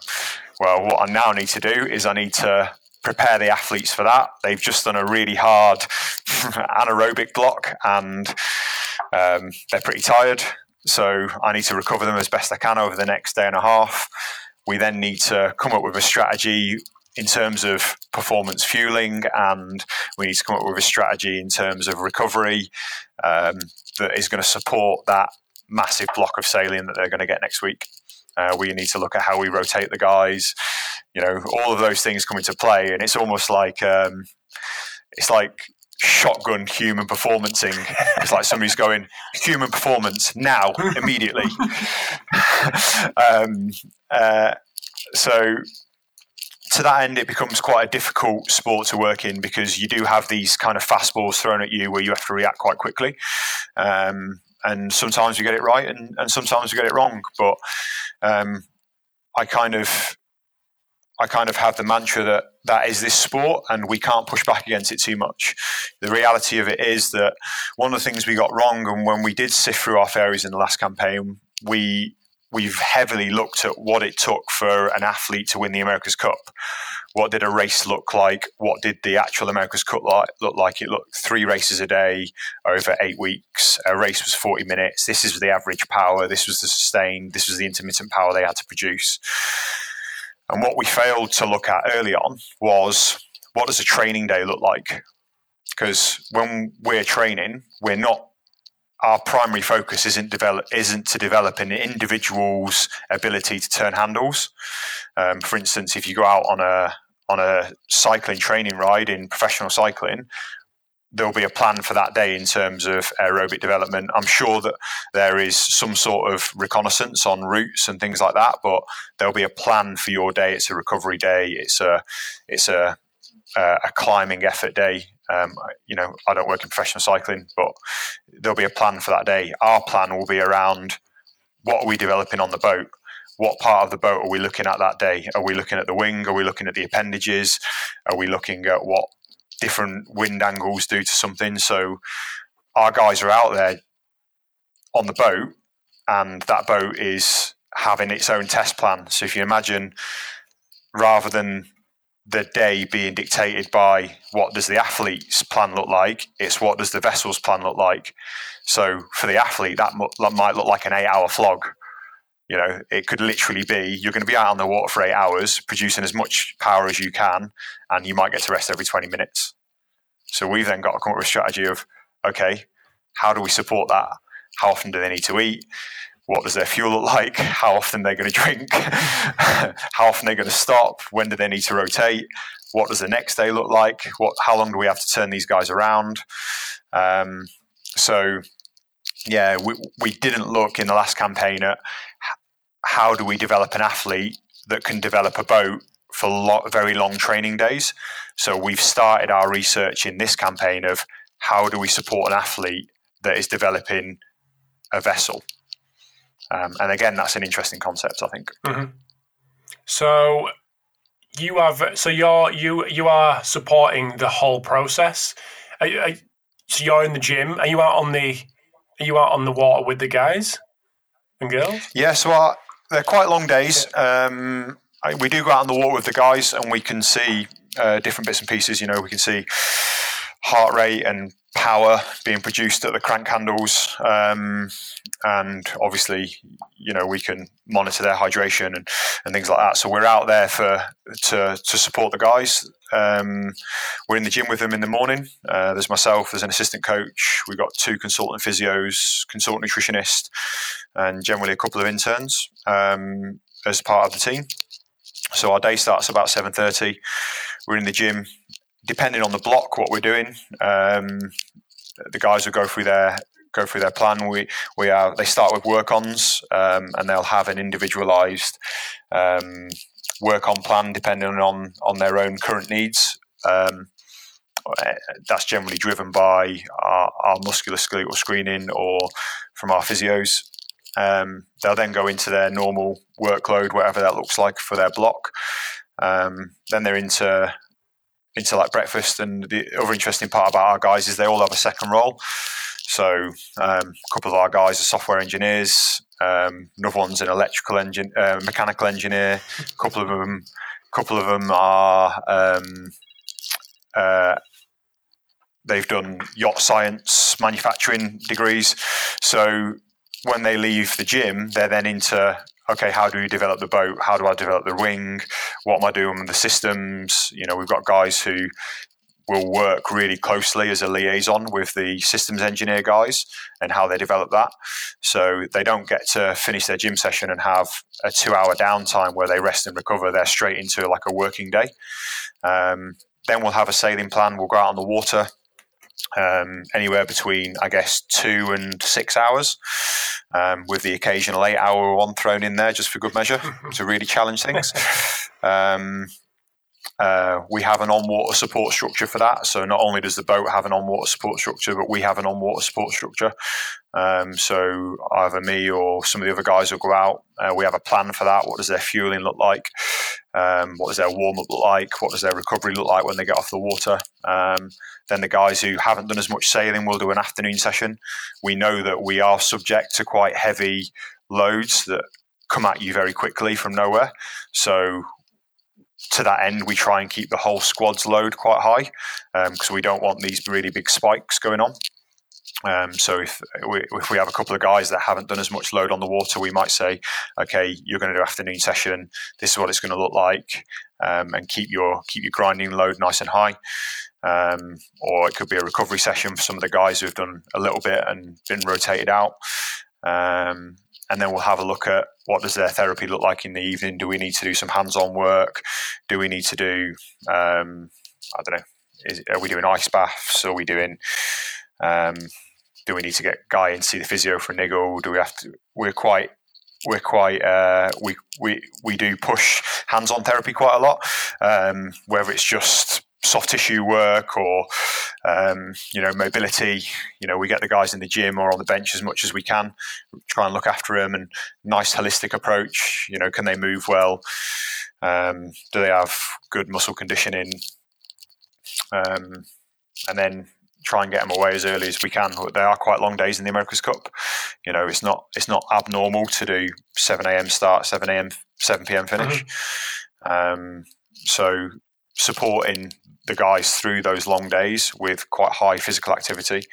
Well, what I now need to do is I need to prepare the athletes for that. They've just done a really hard [laughs] anaerobic block and um, they're pretty tired. So I need to recover them as best I can over the next day and a half. We then need to come up with a strategy in terms of performance fueling, and we need to come up with a strategy in terms of recovery um, that is going to support that massive block of sailing that they're going to get next week. Uh, we need to look at how we rotate the guys. You know, all of those things come into play, and it's almost like um, it's like shotgun human performancing. It's like somebody's going human performance now, immediately. [laughs] [laughs] um, uh, so to that end, it becomes quite a difficult sport to work in because you do have these kind of fastballs thrown at you where you have to react quite quickly. Um, and sometimes you get it right and, and sometimes you get it wrong. But um, I kind of I kind of have the mantra that that is this sport and we can't push back against it too much. The reality of it is that one of the things we got wrong, and when we did sift through our failures in the last campaign, we we've heavily looked at what it took for an athlete to win the America's Cup. What did a race look like? What did the actual America's Cup look like? It looked three races a day over eight weeks. A race was 40 minutes. This is the average power. This was the sustained. This was the intermittent power they had to produce. And what we failed to look at early on was what does a training day look like? Because when we're training, we're not our primary focus isn't develop isn't to develop an individual's ability to turn handles. Um, for instance, if you go out on a on a cycling training ride in professional cycling, there'll be a plan for that day in terms of aerobic development. I'm sure that there is some sort of reconnaissance on routes and things like that, but there'll be a plan for your day. It's a recovery day. It's a it's a a climbing effort day. Um, you know, I don't work in professional cycling, but there'll be a plan for that day. Our plan will be around what are we developing on the boat. What part of the boat are we looking at that day? Are we looking at the wing? Are we looking at the appendages? Are we looking at what different wind angles do to something. So our guys are out there on the boat, and that boat is having its own test plan. So if you imagine, rather than the day being dictated by what does the athlete's plan look like, it's what does the vessel's plan look like. So for the athlete, that might look like an eight-hour flog. You know, it could literally be you're going to be out on the water for eight hours, producing as much power as you can, and you might get to rest every 20 minutes. So we've then got to come up with a strategy of, okay, how do we support that? How often do they need to eat? What does their fuel look like? How often they're going to drink? [laughs] how often they're going to stop? When do they need to rotate? What does the next day look like? What? How long do we have to turn these guys around? Um, so, yeah, we, we didn't look in the last campaign at how do we develop an athlete that can develop a boat for lo- very long training days. So we've started our research in this campaign of how do we support an athlete that is developing a vessel. Um, and again, that's an interesting concept, I think. Mm-hmm. So you have so you're you you are supporting the whole process. Are, are, so you're in the gym. Are you out on the are you out on the water with the guys and girls? Yeah, so our, they're quite long days. Um, I, we do go out on the water with the guys, and we can see uh, different bits and pieces. You know, we can see heart rate and power being produced at the crank handles, um, and obviously, you know, we can monitor their hydration and, and things like that. So we're out there for to to support the guys. Um, we're in the gym with them in the morning. Uh, there's myself, there's an assistant coach. We've got two consultant physios, consultant nutritionist, and generally a couple of interns um, as part of the team. So our day starts about seven thirty. We're in the gym. Depending on the block, what we're doing, um, the guys will go through their go through their plan. We we are they start with work ons, um, and they'll have an individualised um, work on plan depending on on their own current needs. Um, that's generally driven by our, our musculoskeletal screening or from our physios. Um, they'll then go into their normal workload, whatever that looks like for their block. Um, then they're into into like breakfast. And the other interesting part about our guys is they all have a second role. So um, a couple of our guys are software engineers. Um, another one's an electrical engine, uh, mechanical engineer. A couple of them, a couple of them are. Um, uh, they've done yacht science manufacturing degrees. So when they leave the gym, they're then into okay, how do we develop the boat? How do I develop the wing? What am I doing with the systems? You know, we've got guys who will work really closely as a liaison with the systems engineer guys and how they develop that. So they don't get to finish their gym session and have a two hour downtime where they rest and recover. They're straight into like a working day. Um, then we'll have a sailing plan. We'll go out on the water um, anywhere between, I guess, two and six hours, um, with the occasional eight hour one thrown in there just for good measure [laughs] to really challenge things. Um, uh, we have an on-water support structure for that. So not only does the boat have an on-water support structure, but we have an on-water support structure. Um, so either me or some of the other guys will go out. Uh, we have a plan for that. What does their fueling look like? Um, what does their warm-up look like? What does their recovery look like when they get off the water? Um, then the guys who haven't done as much sailing will do an afternoon session. We know that we are subject to quite heavy loads that come at you very quickly from nowhere. So to that end, we try and keep the whole squad's load quite high because um, we don't want these really big spikes going on. Um, so if we, if we have a couple of guys that haven't done as much load on the water, we might say, okay, you're going to do afternoon session. This is what it's going to look like, um, and keep your keep your grinding load nice and high. Um, or it could be a recovery session for some of the guys who've done a little bit and been rotated out. Um, and then we'll have a look at what does their therapy look like in the evening. Do we need to do some hands-on work? Do we need to do, um, I don't know, is, are we doing ice baths? Are we doing um, do we need to get guy in to see the physio for a niggle? Do we have to? We're quite we're quite uh, we we we do push hands-on therapy quite a lot. Um, whether it's just soft tissue work or um, you know mobility, you know we get the guys in the gym or on the bench as much as we can. Try and look after them and nice holistic approach. You know, can they move well? Um, do they have good muscle conditioning? Um, and then try and get them away as early as we can. They are quite long days in the America's Cup. You know, it's not it's not abnormal to do seven a.m. start, seven a.m. seven p.m. finish. Mm-hmm. Um, so supporting the guys through those long days with quite high physical activity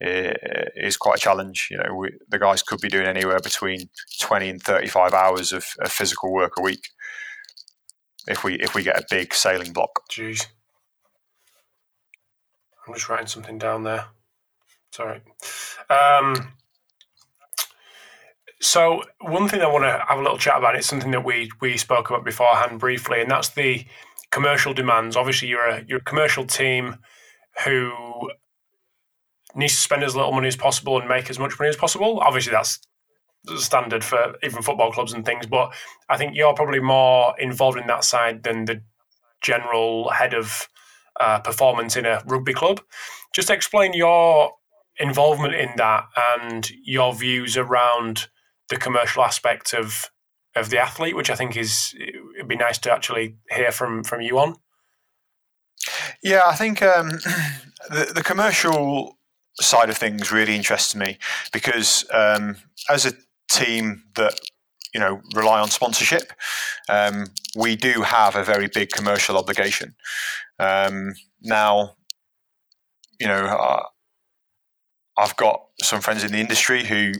is quite a challenge. You know, we, the guys could be doing anywhere between twenty and thirty-five hours of, of physical work a week if we if we get a big sailing block. Jeez. I'm just writing something down there. Sorry. Um, so one thing I want to have a little chat about is something that we we spoke about beforehand briefly, and that's the commercial demands. Obviously, you're a you're a commercial team who needs to spend as little money as possible and make as much money as possible. Obviously, that's standard for even football clubs and things. But I think you're probably more involved in that side than the general head of uh, performance in a rugby club. Just explain your involvement in that and your views around the commercial aspect of of the athlete, which I think is it'd be nice to actually hear from from you on. Yeah, I think um, [clears throat] the the commercial side of things really interests me because um, as a team that you know rely on sponsorship, um, we do have a very big commercial obligation. Um, now, you know, uh, I've got some friends in the industry who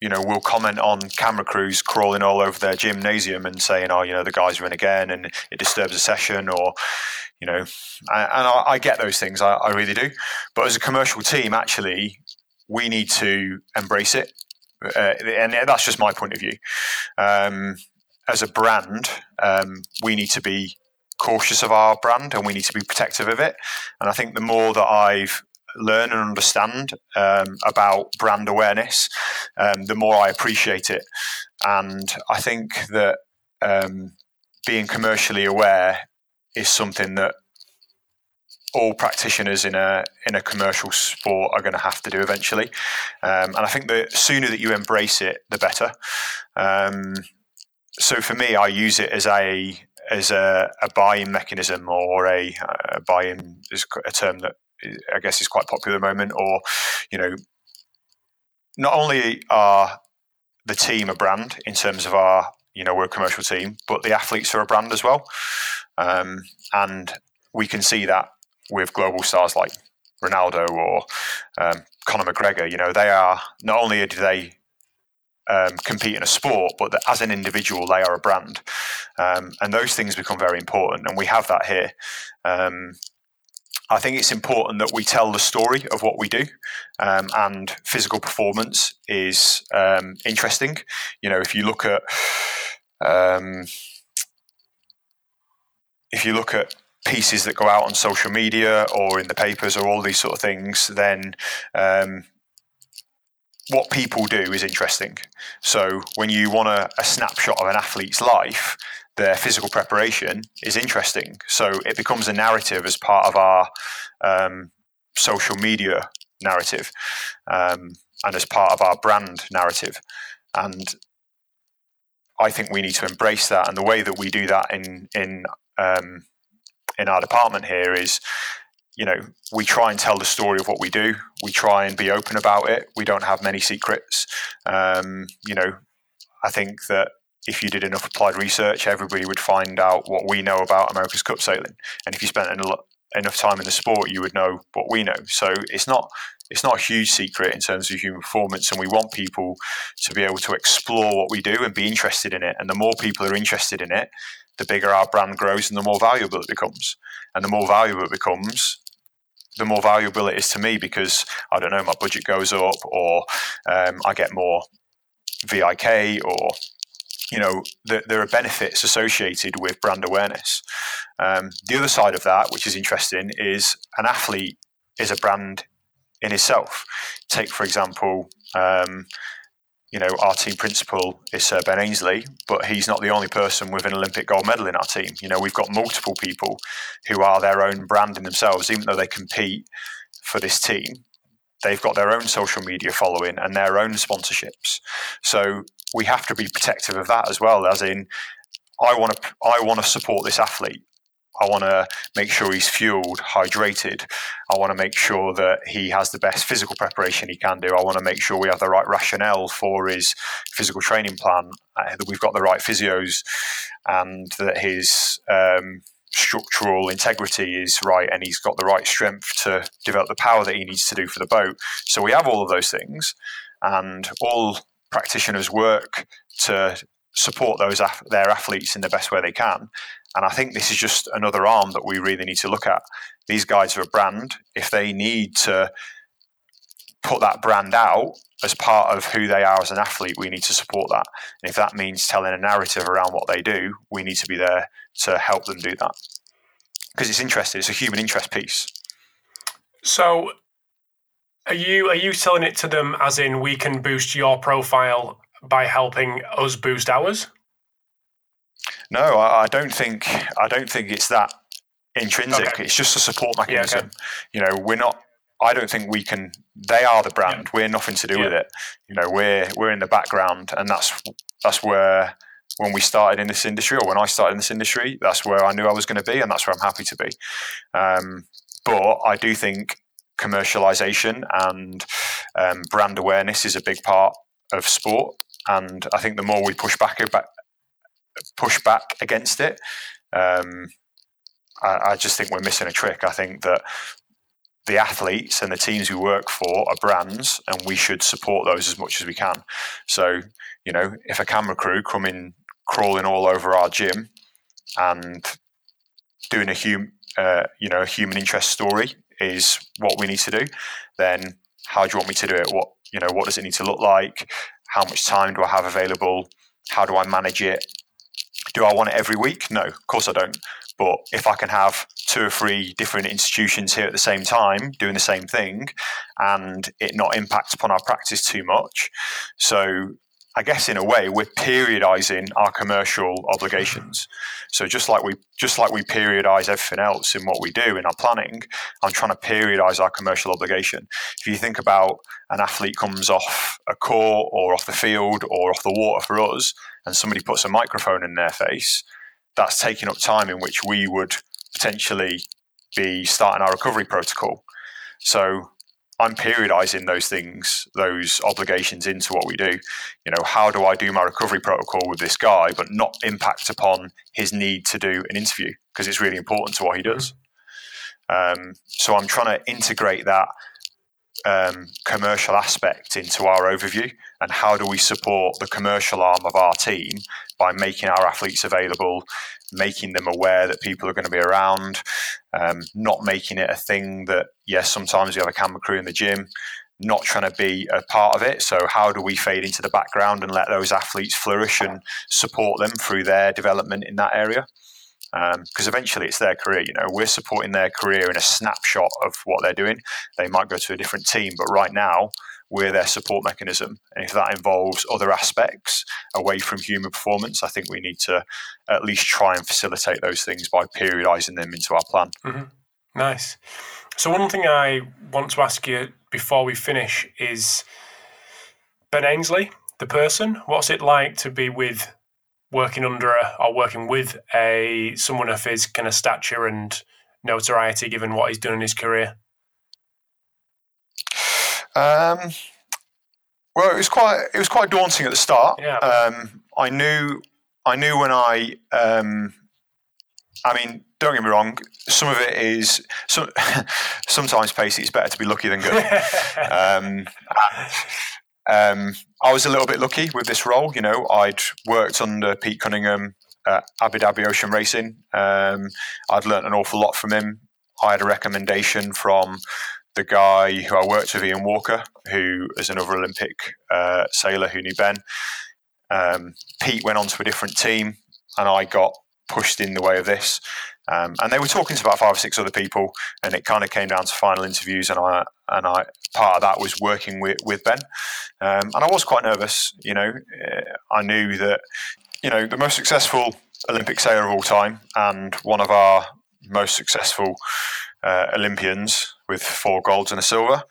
you know, will comment on camera crews crawling all over their gymnasium and saying, "Oh, you know, the guys are in again, and it disturbs a session," or, you know, and I, I get those things, I, I, really do. But as a commercial team, actually, we need to embrace it, uh, and that's just my point of view. Um, as a brand, um, we need to be cautious of our brand and we need to be protective of it. And I think the more that I've learn and understand um, about brand awareness, um, the more I appreciate it. And I think that um, being commercially aware is something that all practitioners in a in a commercial sport are going to have to do eventually. Um, and I think the sooner that you embrace it, the better. Um, so for me, I use it as a as a, a buying mechanism or a, a buy-in is a term that I guess is quite popular at the moment, or you know, not only are the team a brand in terms of our you know we're a commercial team, but the athletes are a brand as well, um, and we can see that with global stars like Ronaldo or um, Conor McGregor. You know, they are not only do they um, compete in a sport, but as an individual, they are a brand. Um, and those things become very important. And we have that here. Um, I think it's important that we tell the story of what we do, um, and physical performance is um, interesting. You know, if you look at um, if you look at pieces that go out on social media or in the papers or all these sort of things, then um, what people do is interesting. So when you want a, a snapshot of an athlete's life, their physical preparation is interesting. So it becomes a narrative as part of our um, social media narrative um, and as part of our brand narrative. And I think we need to embrace that. And the way that we do that in in um, in our department here is, you know, we try and tell the story of what we do. We try and be open about it. We don't have many secrets. Um, you know, I think that if you did enough applied research, everybody would find out what we know about America's Cup sailing. And if you spent enough time in the sport, you would know what we know. So it's not it's not a huge secret in terms of human performance, and we want people to be able to explore what we do and be interested in it. And the more people are interested in it, the bigger our brand grows and the more valuable it becomes. And the more valuable it becomes, the more valuable it is to me because I don't know, my budget goes up, or um, I get more VIK, or you know, the, there are benefits associated with brand awareness. Um, the other side of that, which is interesting, is an athlete is a brand in itself. Take, for example, um, you know, our team principal is Sir Ben Ainslie, but he's not the only person with an Olympic gold medal in our team. You know, we've got multiple people who are their own brand in themselves, even though they compete for this team. They've got their own social media following and their own sponsorships. So we have to be protective of that as well. As in, I want to, I want to support this athlete. I want to make sure he's fueled, hydrated. I want to make sure that he has the best physical preparation he can do. I want to make sure we have the right rationale for his physical training plan, uh, that we've got the right physios, and that his um, structural integrity is right and he's got the right strength to develop the power that he needs to do for the boat. So we have all of those things, and all practitioners work to support those their athletes in the best way they can. And I think this is just another arm that we really need to look at. These guys are a brand. If they need to put that brand out as part of who they are as an athlete, we need to support that. And if that means telling a narrative around what they do, we need to be there to help them do that. Because it's interesting, it's a human interest piece. So are you are you selling it to them as in we can boost your profile by helping us boost ours? No, I, I don't think I don't think it's that intrinsic. Okay. It's just a support mechanism. Yeah, okay. You know, we're not. I don't think we can. They are the brand. Yeah. We're nothing to do yeah. with it. You know, we're we're in the background, and that's that's where when we started in this industry, or when I started in this industry, that's where I knew I was going to be, and that's where I'm happy to be. Um, but I do think commercialization and um, brand awareness is a big part of sport, and I think the more we push back push back against it. Um, I, I just think we're missing a trick. I think that the athletes and the teams we work for are brands, and we should support those as much as we can. So, you know, if a camera crew come in crawling all over our gym and doing a hum, uh, you know, a human interest story is what we need to do, then how do you want me to do it? What you know, what does it need to look like? How much time do I have available? How do I manage it? Do I want it every week? No, of course I don't. But if I can have two or three different institutions here at the same time doing the same thing and it not impact upon our practice too much. So I guess in a way we're periodizing our commercial obligations. So just like we just like we periodize everything else in what we do in our planning, I'm trying to periodize our commercial obligation. If you think about an athlete comes off a court or off the field or off the water for us, and somebody puts a microphone in their face, that's taking up time in which we would potentially be starting our recovery protocol. So I'm periodizing those things, those obligations into what we do. You know, how do I do my recovery protocol with this guy, but not impact upon his need to do an interview because it's really important to what he does. Um, so I'm trying to integrate that um, commercial aspect into our overview and how do we support the commercial arm of our team by making our athletes available making them aware that people are going to be around, um, not making it a thing that, yes, sometimes we have a camera crew in the gym, not trying to be a part of it. So, how do we fade into the background and let those athletes flourish and support them through their development in that area? Because um, eventually it's their career. You know, we're supporting their career in a snapshot of what they're doing. They might go to a different team, but right now we're their support mechanism. And if that involves other aspects away from human performance, I think we need to at least try and facilitate those things by periodizing them into our plan. Mm-hmm. Nice. So, one thing I want to ask you before we finish is Ben Ainslie, the person, what's it like to be with working under a, or working with a someone of his kind of stature and notoriety given what he's done in his career? Um, well, it was quite it was quite daunting at the start. Yeah. Um, I knew I knew when I um, I mean, don't get me wrong. Some of it is some, [laughs] sometimes, Pacey, it's better to be lucky than good. [laughs] um, um, I was a little bit lucky with this role. You know, I'd worked under Pete Cunningham at Abu Dhabi Ocean Racing. Um, I'd learnt an awful lot from him. I had a recommendation from the guy who I worked with, Ian Walker, who is another Olympic uh, sailor who knew Ben. Um, Pete went on to a different team, and I got pushed in the way of this. Um, and they were talking to about five or six other people, and it kind of came down to final interviews. And I and I part of that was working with with Ben, um, and I was quite nervous. You know, uh, I knew that you know the most successful Olympic sailor of all time, and one of our most successful uh, Olympians with four golds and a silver.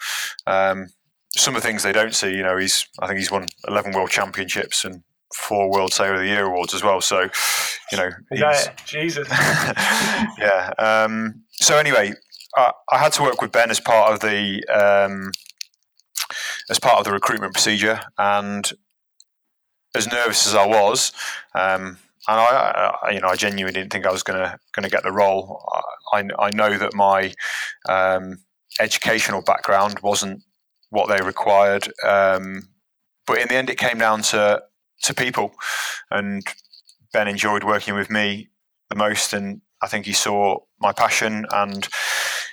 Um, some of the things they don't see, you know, he's I think he's won eleven world championships and four World Sailor of the Year awards as well. So, you know, yeah, Jesus, [laughs] yeah. Um, so anyway, I, I, had to work with Ben as part of the um, as part of the recruitment procedure, and as nervous as I was, um, and I, I, you know, I genuinely didn't think I was going to going to get the role. I, I know that my um, educational background wasn't what they required, um, but in the end, it came down to to people, and Ben enjoyed working with me the most, and I think he saw my passion and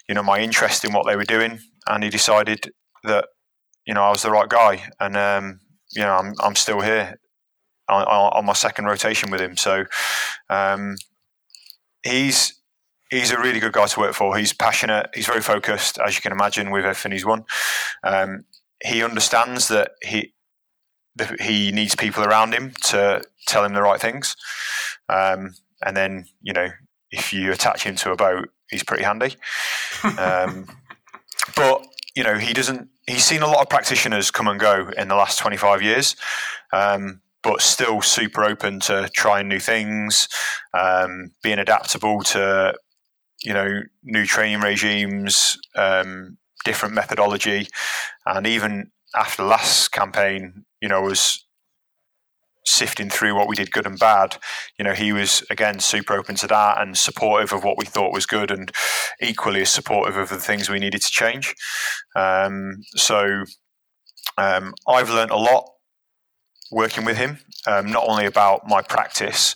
you know my interest in what they were doing, and he decided that you know I was the right guy, and um, you know I'm I'm still here on, on, my second rotation with him. So um, he's he's a really good guy to work for. He's passionate. He's very focused, as you can imagine, with everything he's won. Um, he understands that he that he needs people around him to tell him the right things. Um, and then you know, if you attach him to a boat, he's pretty handy. Um, [laughs] but you know, he doesn't. He's seen a lot of practitioners come and go in the last twenty five years. Um, but still super open to trying new things, um, being adaptable to you know new training regimes, um, different methodology, and even after the last campaign, you know, was sifting through what we did good and bad. You know, he was again super open to that and supportive of what we thought was good, and equally as supportive of the things we needed to change. Um, so um, I've learned a lot working with him, um, not only about my practice,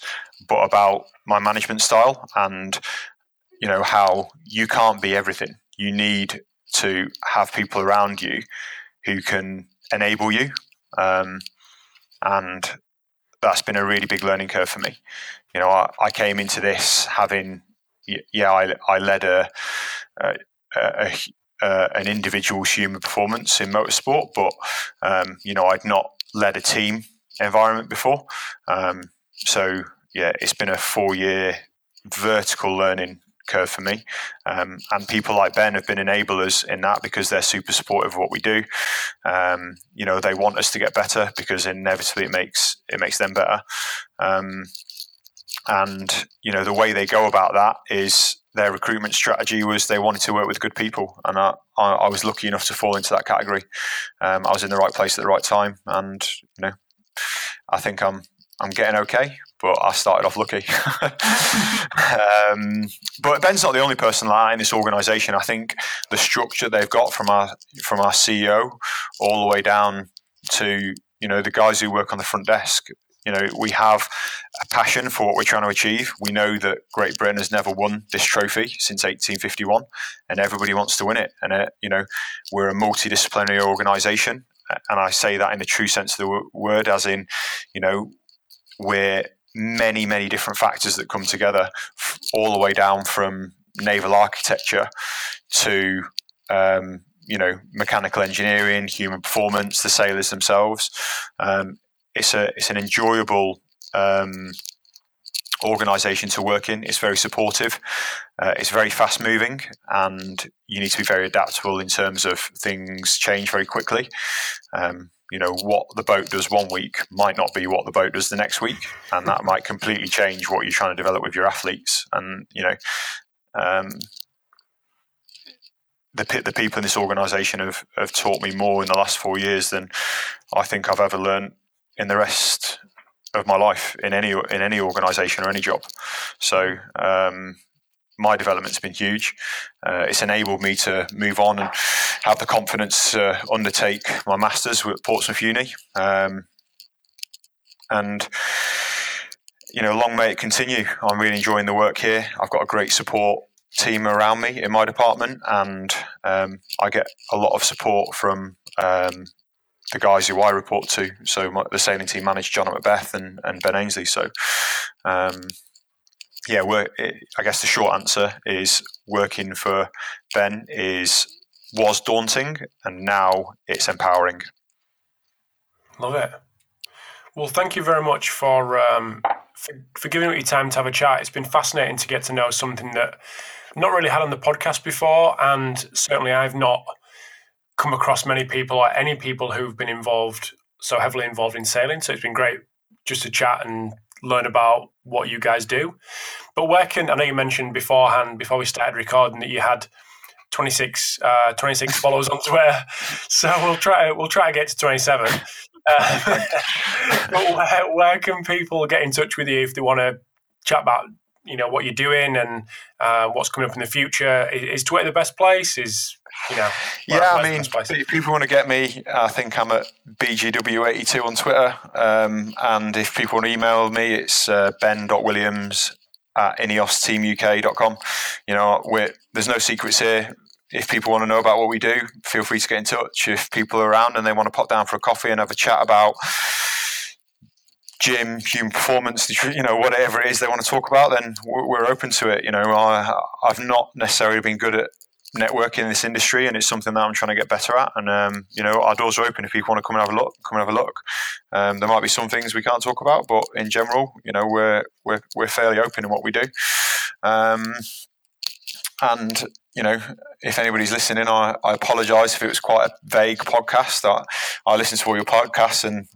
but about my management style and you know how you can't be everything. You need to have people around you who can enable you, um, and that's been a really big learning curve for me. You know, I, I came into this having, yeah, I, I led a, a, a, a an individual's human performance in motorsport, but um, you know, I'd not led a team environment before. Um, so yeah, it's been a four year vertical learning curve for me. Um, and people like Ben have been enablers in that because they're super supportive of what we do. Um, you know, they want us to get better because inevitably it makes it makes them better. Um, and you know, the way they go about that is their recruitment strategy was they wanted to work with good people, and I, I, I was lucky enough to fall into that category. Um, I was in the right place at the right time, and you know, I think I'm I'm getting okay, but I started off lucky. [laughs] um, but Ben's not the only person like in this organisation. I think the structure they've got from our from our CEO all the way down to you know the guys who work on the front desk. You know, we have a passion for what we're trying to achieve. We know that Great Britain has never won this trophy since 1851, and everybody wants to win it. And uh, you know, we're a multidisciplinary organisation, and I say that in the true sense of the word, as in, you know, we're many, many different factors that come together, all the way down from naval architecture to, um, you know, mechanical engineering, human performance, the sailors themselves. Um, it's a it's an enjoyable um, organization to work in. It's very supportive. Uh, it's very fast moving, and you need to be very adaptable in terms of things change very quickly. Um, you know what the boat does one week might not be what the boat does the next week, and that might completely change what you're trying to develop with your athletes. And you know, um, the the people in this organisation have have taught me more in the last four years than I think I've ever learned in the rest of my life in any in any organisation or any job. So um, my development's been huge. Uh, it's enabled me to move on and have the confidence to undertake my masters at Portsmouth Uni. Um, and you know, long may it continue. I'm really enjoying the work here. I've got a great support team around me in my department, and um, I get a lot of support from um, the guys who I report to. So my, the sailing team managed John Macbeth and, and Ben Ainslie. So um, yeah, I guess the short answer is working for Ben is was daunting and now it's empowering. Love it. Well, thank you very much for, um, for, for giving me your time to have a chat. It's been fascinating to get to know something that I've not really had on the podcast before, and certainly I've not come across many people or any people who've been involved so heavily involved in sailing. So it's been great just to chat and learn about what you guys do. But where can I know you mentioned beforehand before we started recording that you had 26, uh, 26 [laughs] followers on Twitter. So we'll try we'll try to get to 27. [laughs] Uh, but where, where, can people get in touch with you if they want to chat about you know what you're doing and uh, what's coming up in the future? Is, is, Twitter the best place? Is you know? Yeah, I mean, if people want to get me, I think I'm at bgw82 on Twitter, um, and if people want to email me, it's uh, ben.williams at ineosteamuk.com. You know, there's no secrets here. If people want to know about what we do, feel free to get in touch. If people are around and they want to pop down for a coffee and have a chat about gym, human performance, you know, whatever it is they want to talk about, then we're open to it. You know, I, I've not necessarily been good at networking in this industry, and it's something that I'm trying to get better at. And um, you know, our doors are open if people want to come and have a look. Come and have a look. Um, there might be some things we can't talk about, but in general, you know, we're we're we're fairly open in what we do. Um, and you know, if anybody's listening, I, I apologise if it was quite a vague podcast. I, I listen to all your podcasts and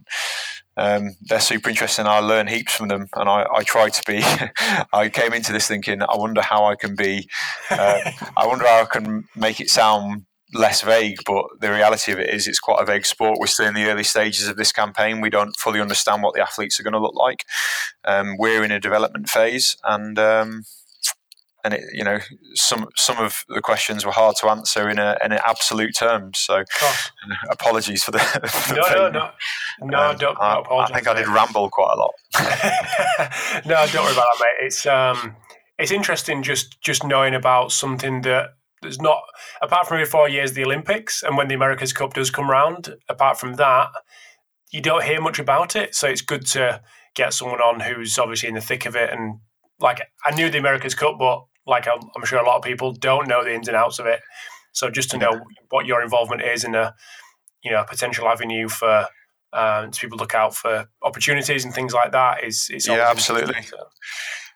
um, they're super interesting. I learn heaps from them, and I, I try to be. [laughs] I came into this thinking, I wonder how I can be. Uh, [laughs] I wonder how I can make it sound less vague. But the reality of it is, it's quite a vague sport. We're still in the early stages of this campaign. We don't fully understand what the athletes are going to look like. Um, we're in a development phase, and um, and it, you know some some of the questions were hard to answer in a in absolute terms. So [laughs] apologies for the. [laughs] For no, the no, no, no, um, don't, I, I, think I did ramble quite a lot. [laughs] no, don't worry about that, mate. It's um, it's interesting just just knowing about something that there's not apart from every four years the Olympics and when the America's Cup does come round. Apart from that, you don't hear much about it. So it's good to get someone on who's obviously in the thick of it and like I knew the America's Cup, but like I'm, I'm, sure a lot of people don't know the ins and outs of it. So just to know what your involvement is in a you know a potential avenue for um, to people look out for opportunities and things like that is is yeah absolutely. So.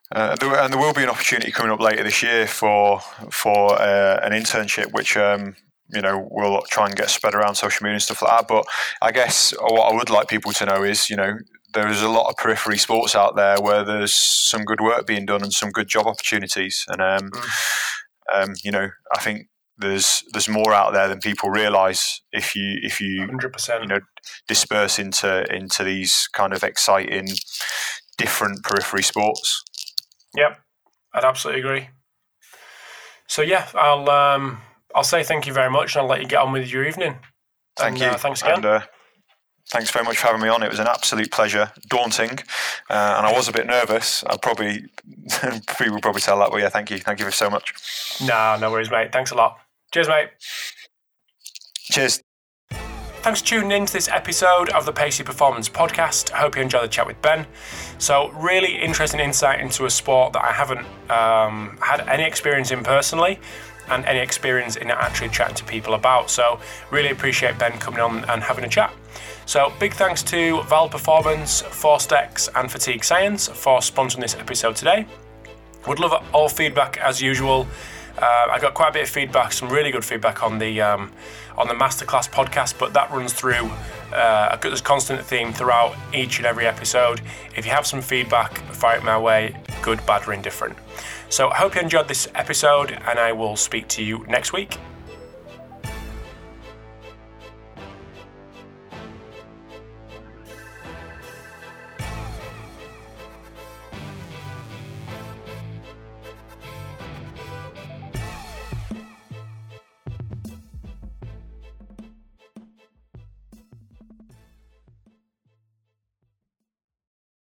Uh, there, and there will be an opportunity coming up later this year for for uh, an internship, which um, you know we'll try and get spread around social media and stuff like that. But I guess what I would like people to know is, you know, there's a lot of periphery sports out there where there's some good work being done and some good job opportunities. And um, mm. um, you know, I think there's there's more out there than people realise if you if you 100%. you know disperse into into these kind of exciting different periphery sports. Yep, I'd absolutely agree. So yeah, I'll um, I'll say thank you very much, and I'll let you get on with your evening. Thank and, you. Uh, thanks again. And, uh, thanks very much for having me on. It was an absolute pleasure, daunting, uh, and I was a bit nervous. I probably [laughs] people will probably tell that, but yeah, thank you, thank you for so much. No, no worries, mate. Thanks a lot. Cheers, mate. Cheers. Thanks for tuning in to this episode of the Pacey Performance Podcast. I hope you enjoyed the chat with Ben. So, really interesting insight into a sport that I haven't um, had any experience in personally and any experience in actually chatting to people about. So, really appreciate Ben coming on and having a chat. So, big thanks to VALD Performance, ForceDecks, and Fatigue Science for sponsoring this episode today. Would love all feedback as usual. Uh, I got quite a bit of feedback, some really good feedback on the um, on the masterclass podcast, but that runs through uh, a constant theme throughout each and every episode. If you have some feedback, fire it my way, good, bad, or indifferent. So I hope you enjoyed this episode, and I will speak to you next week.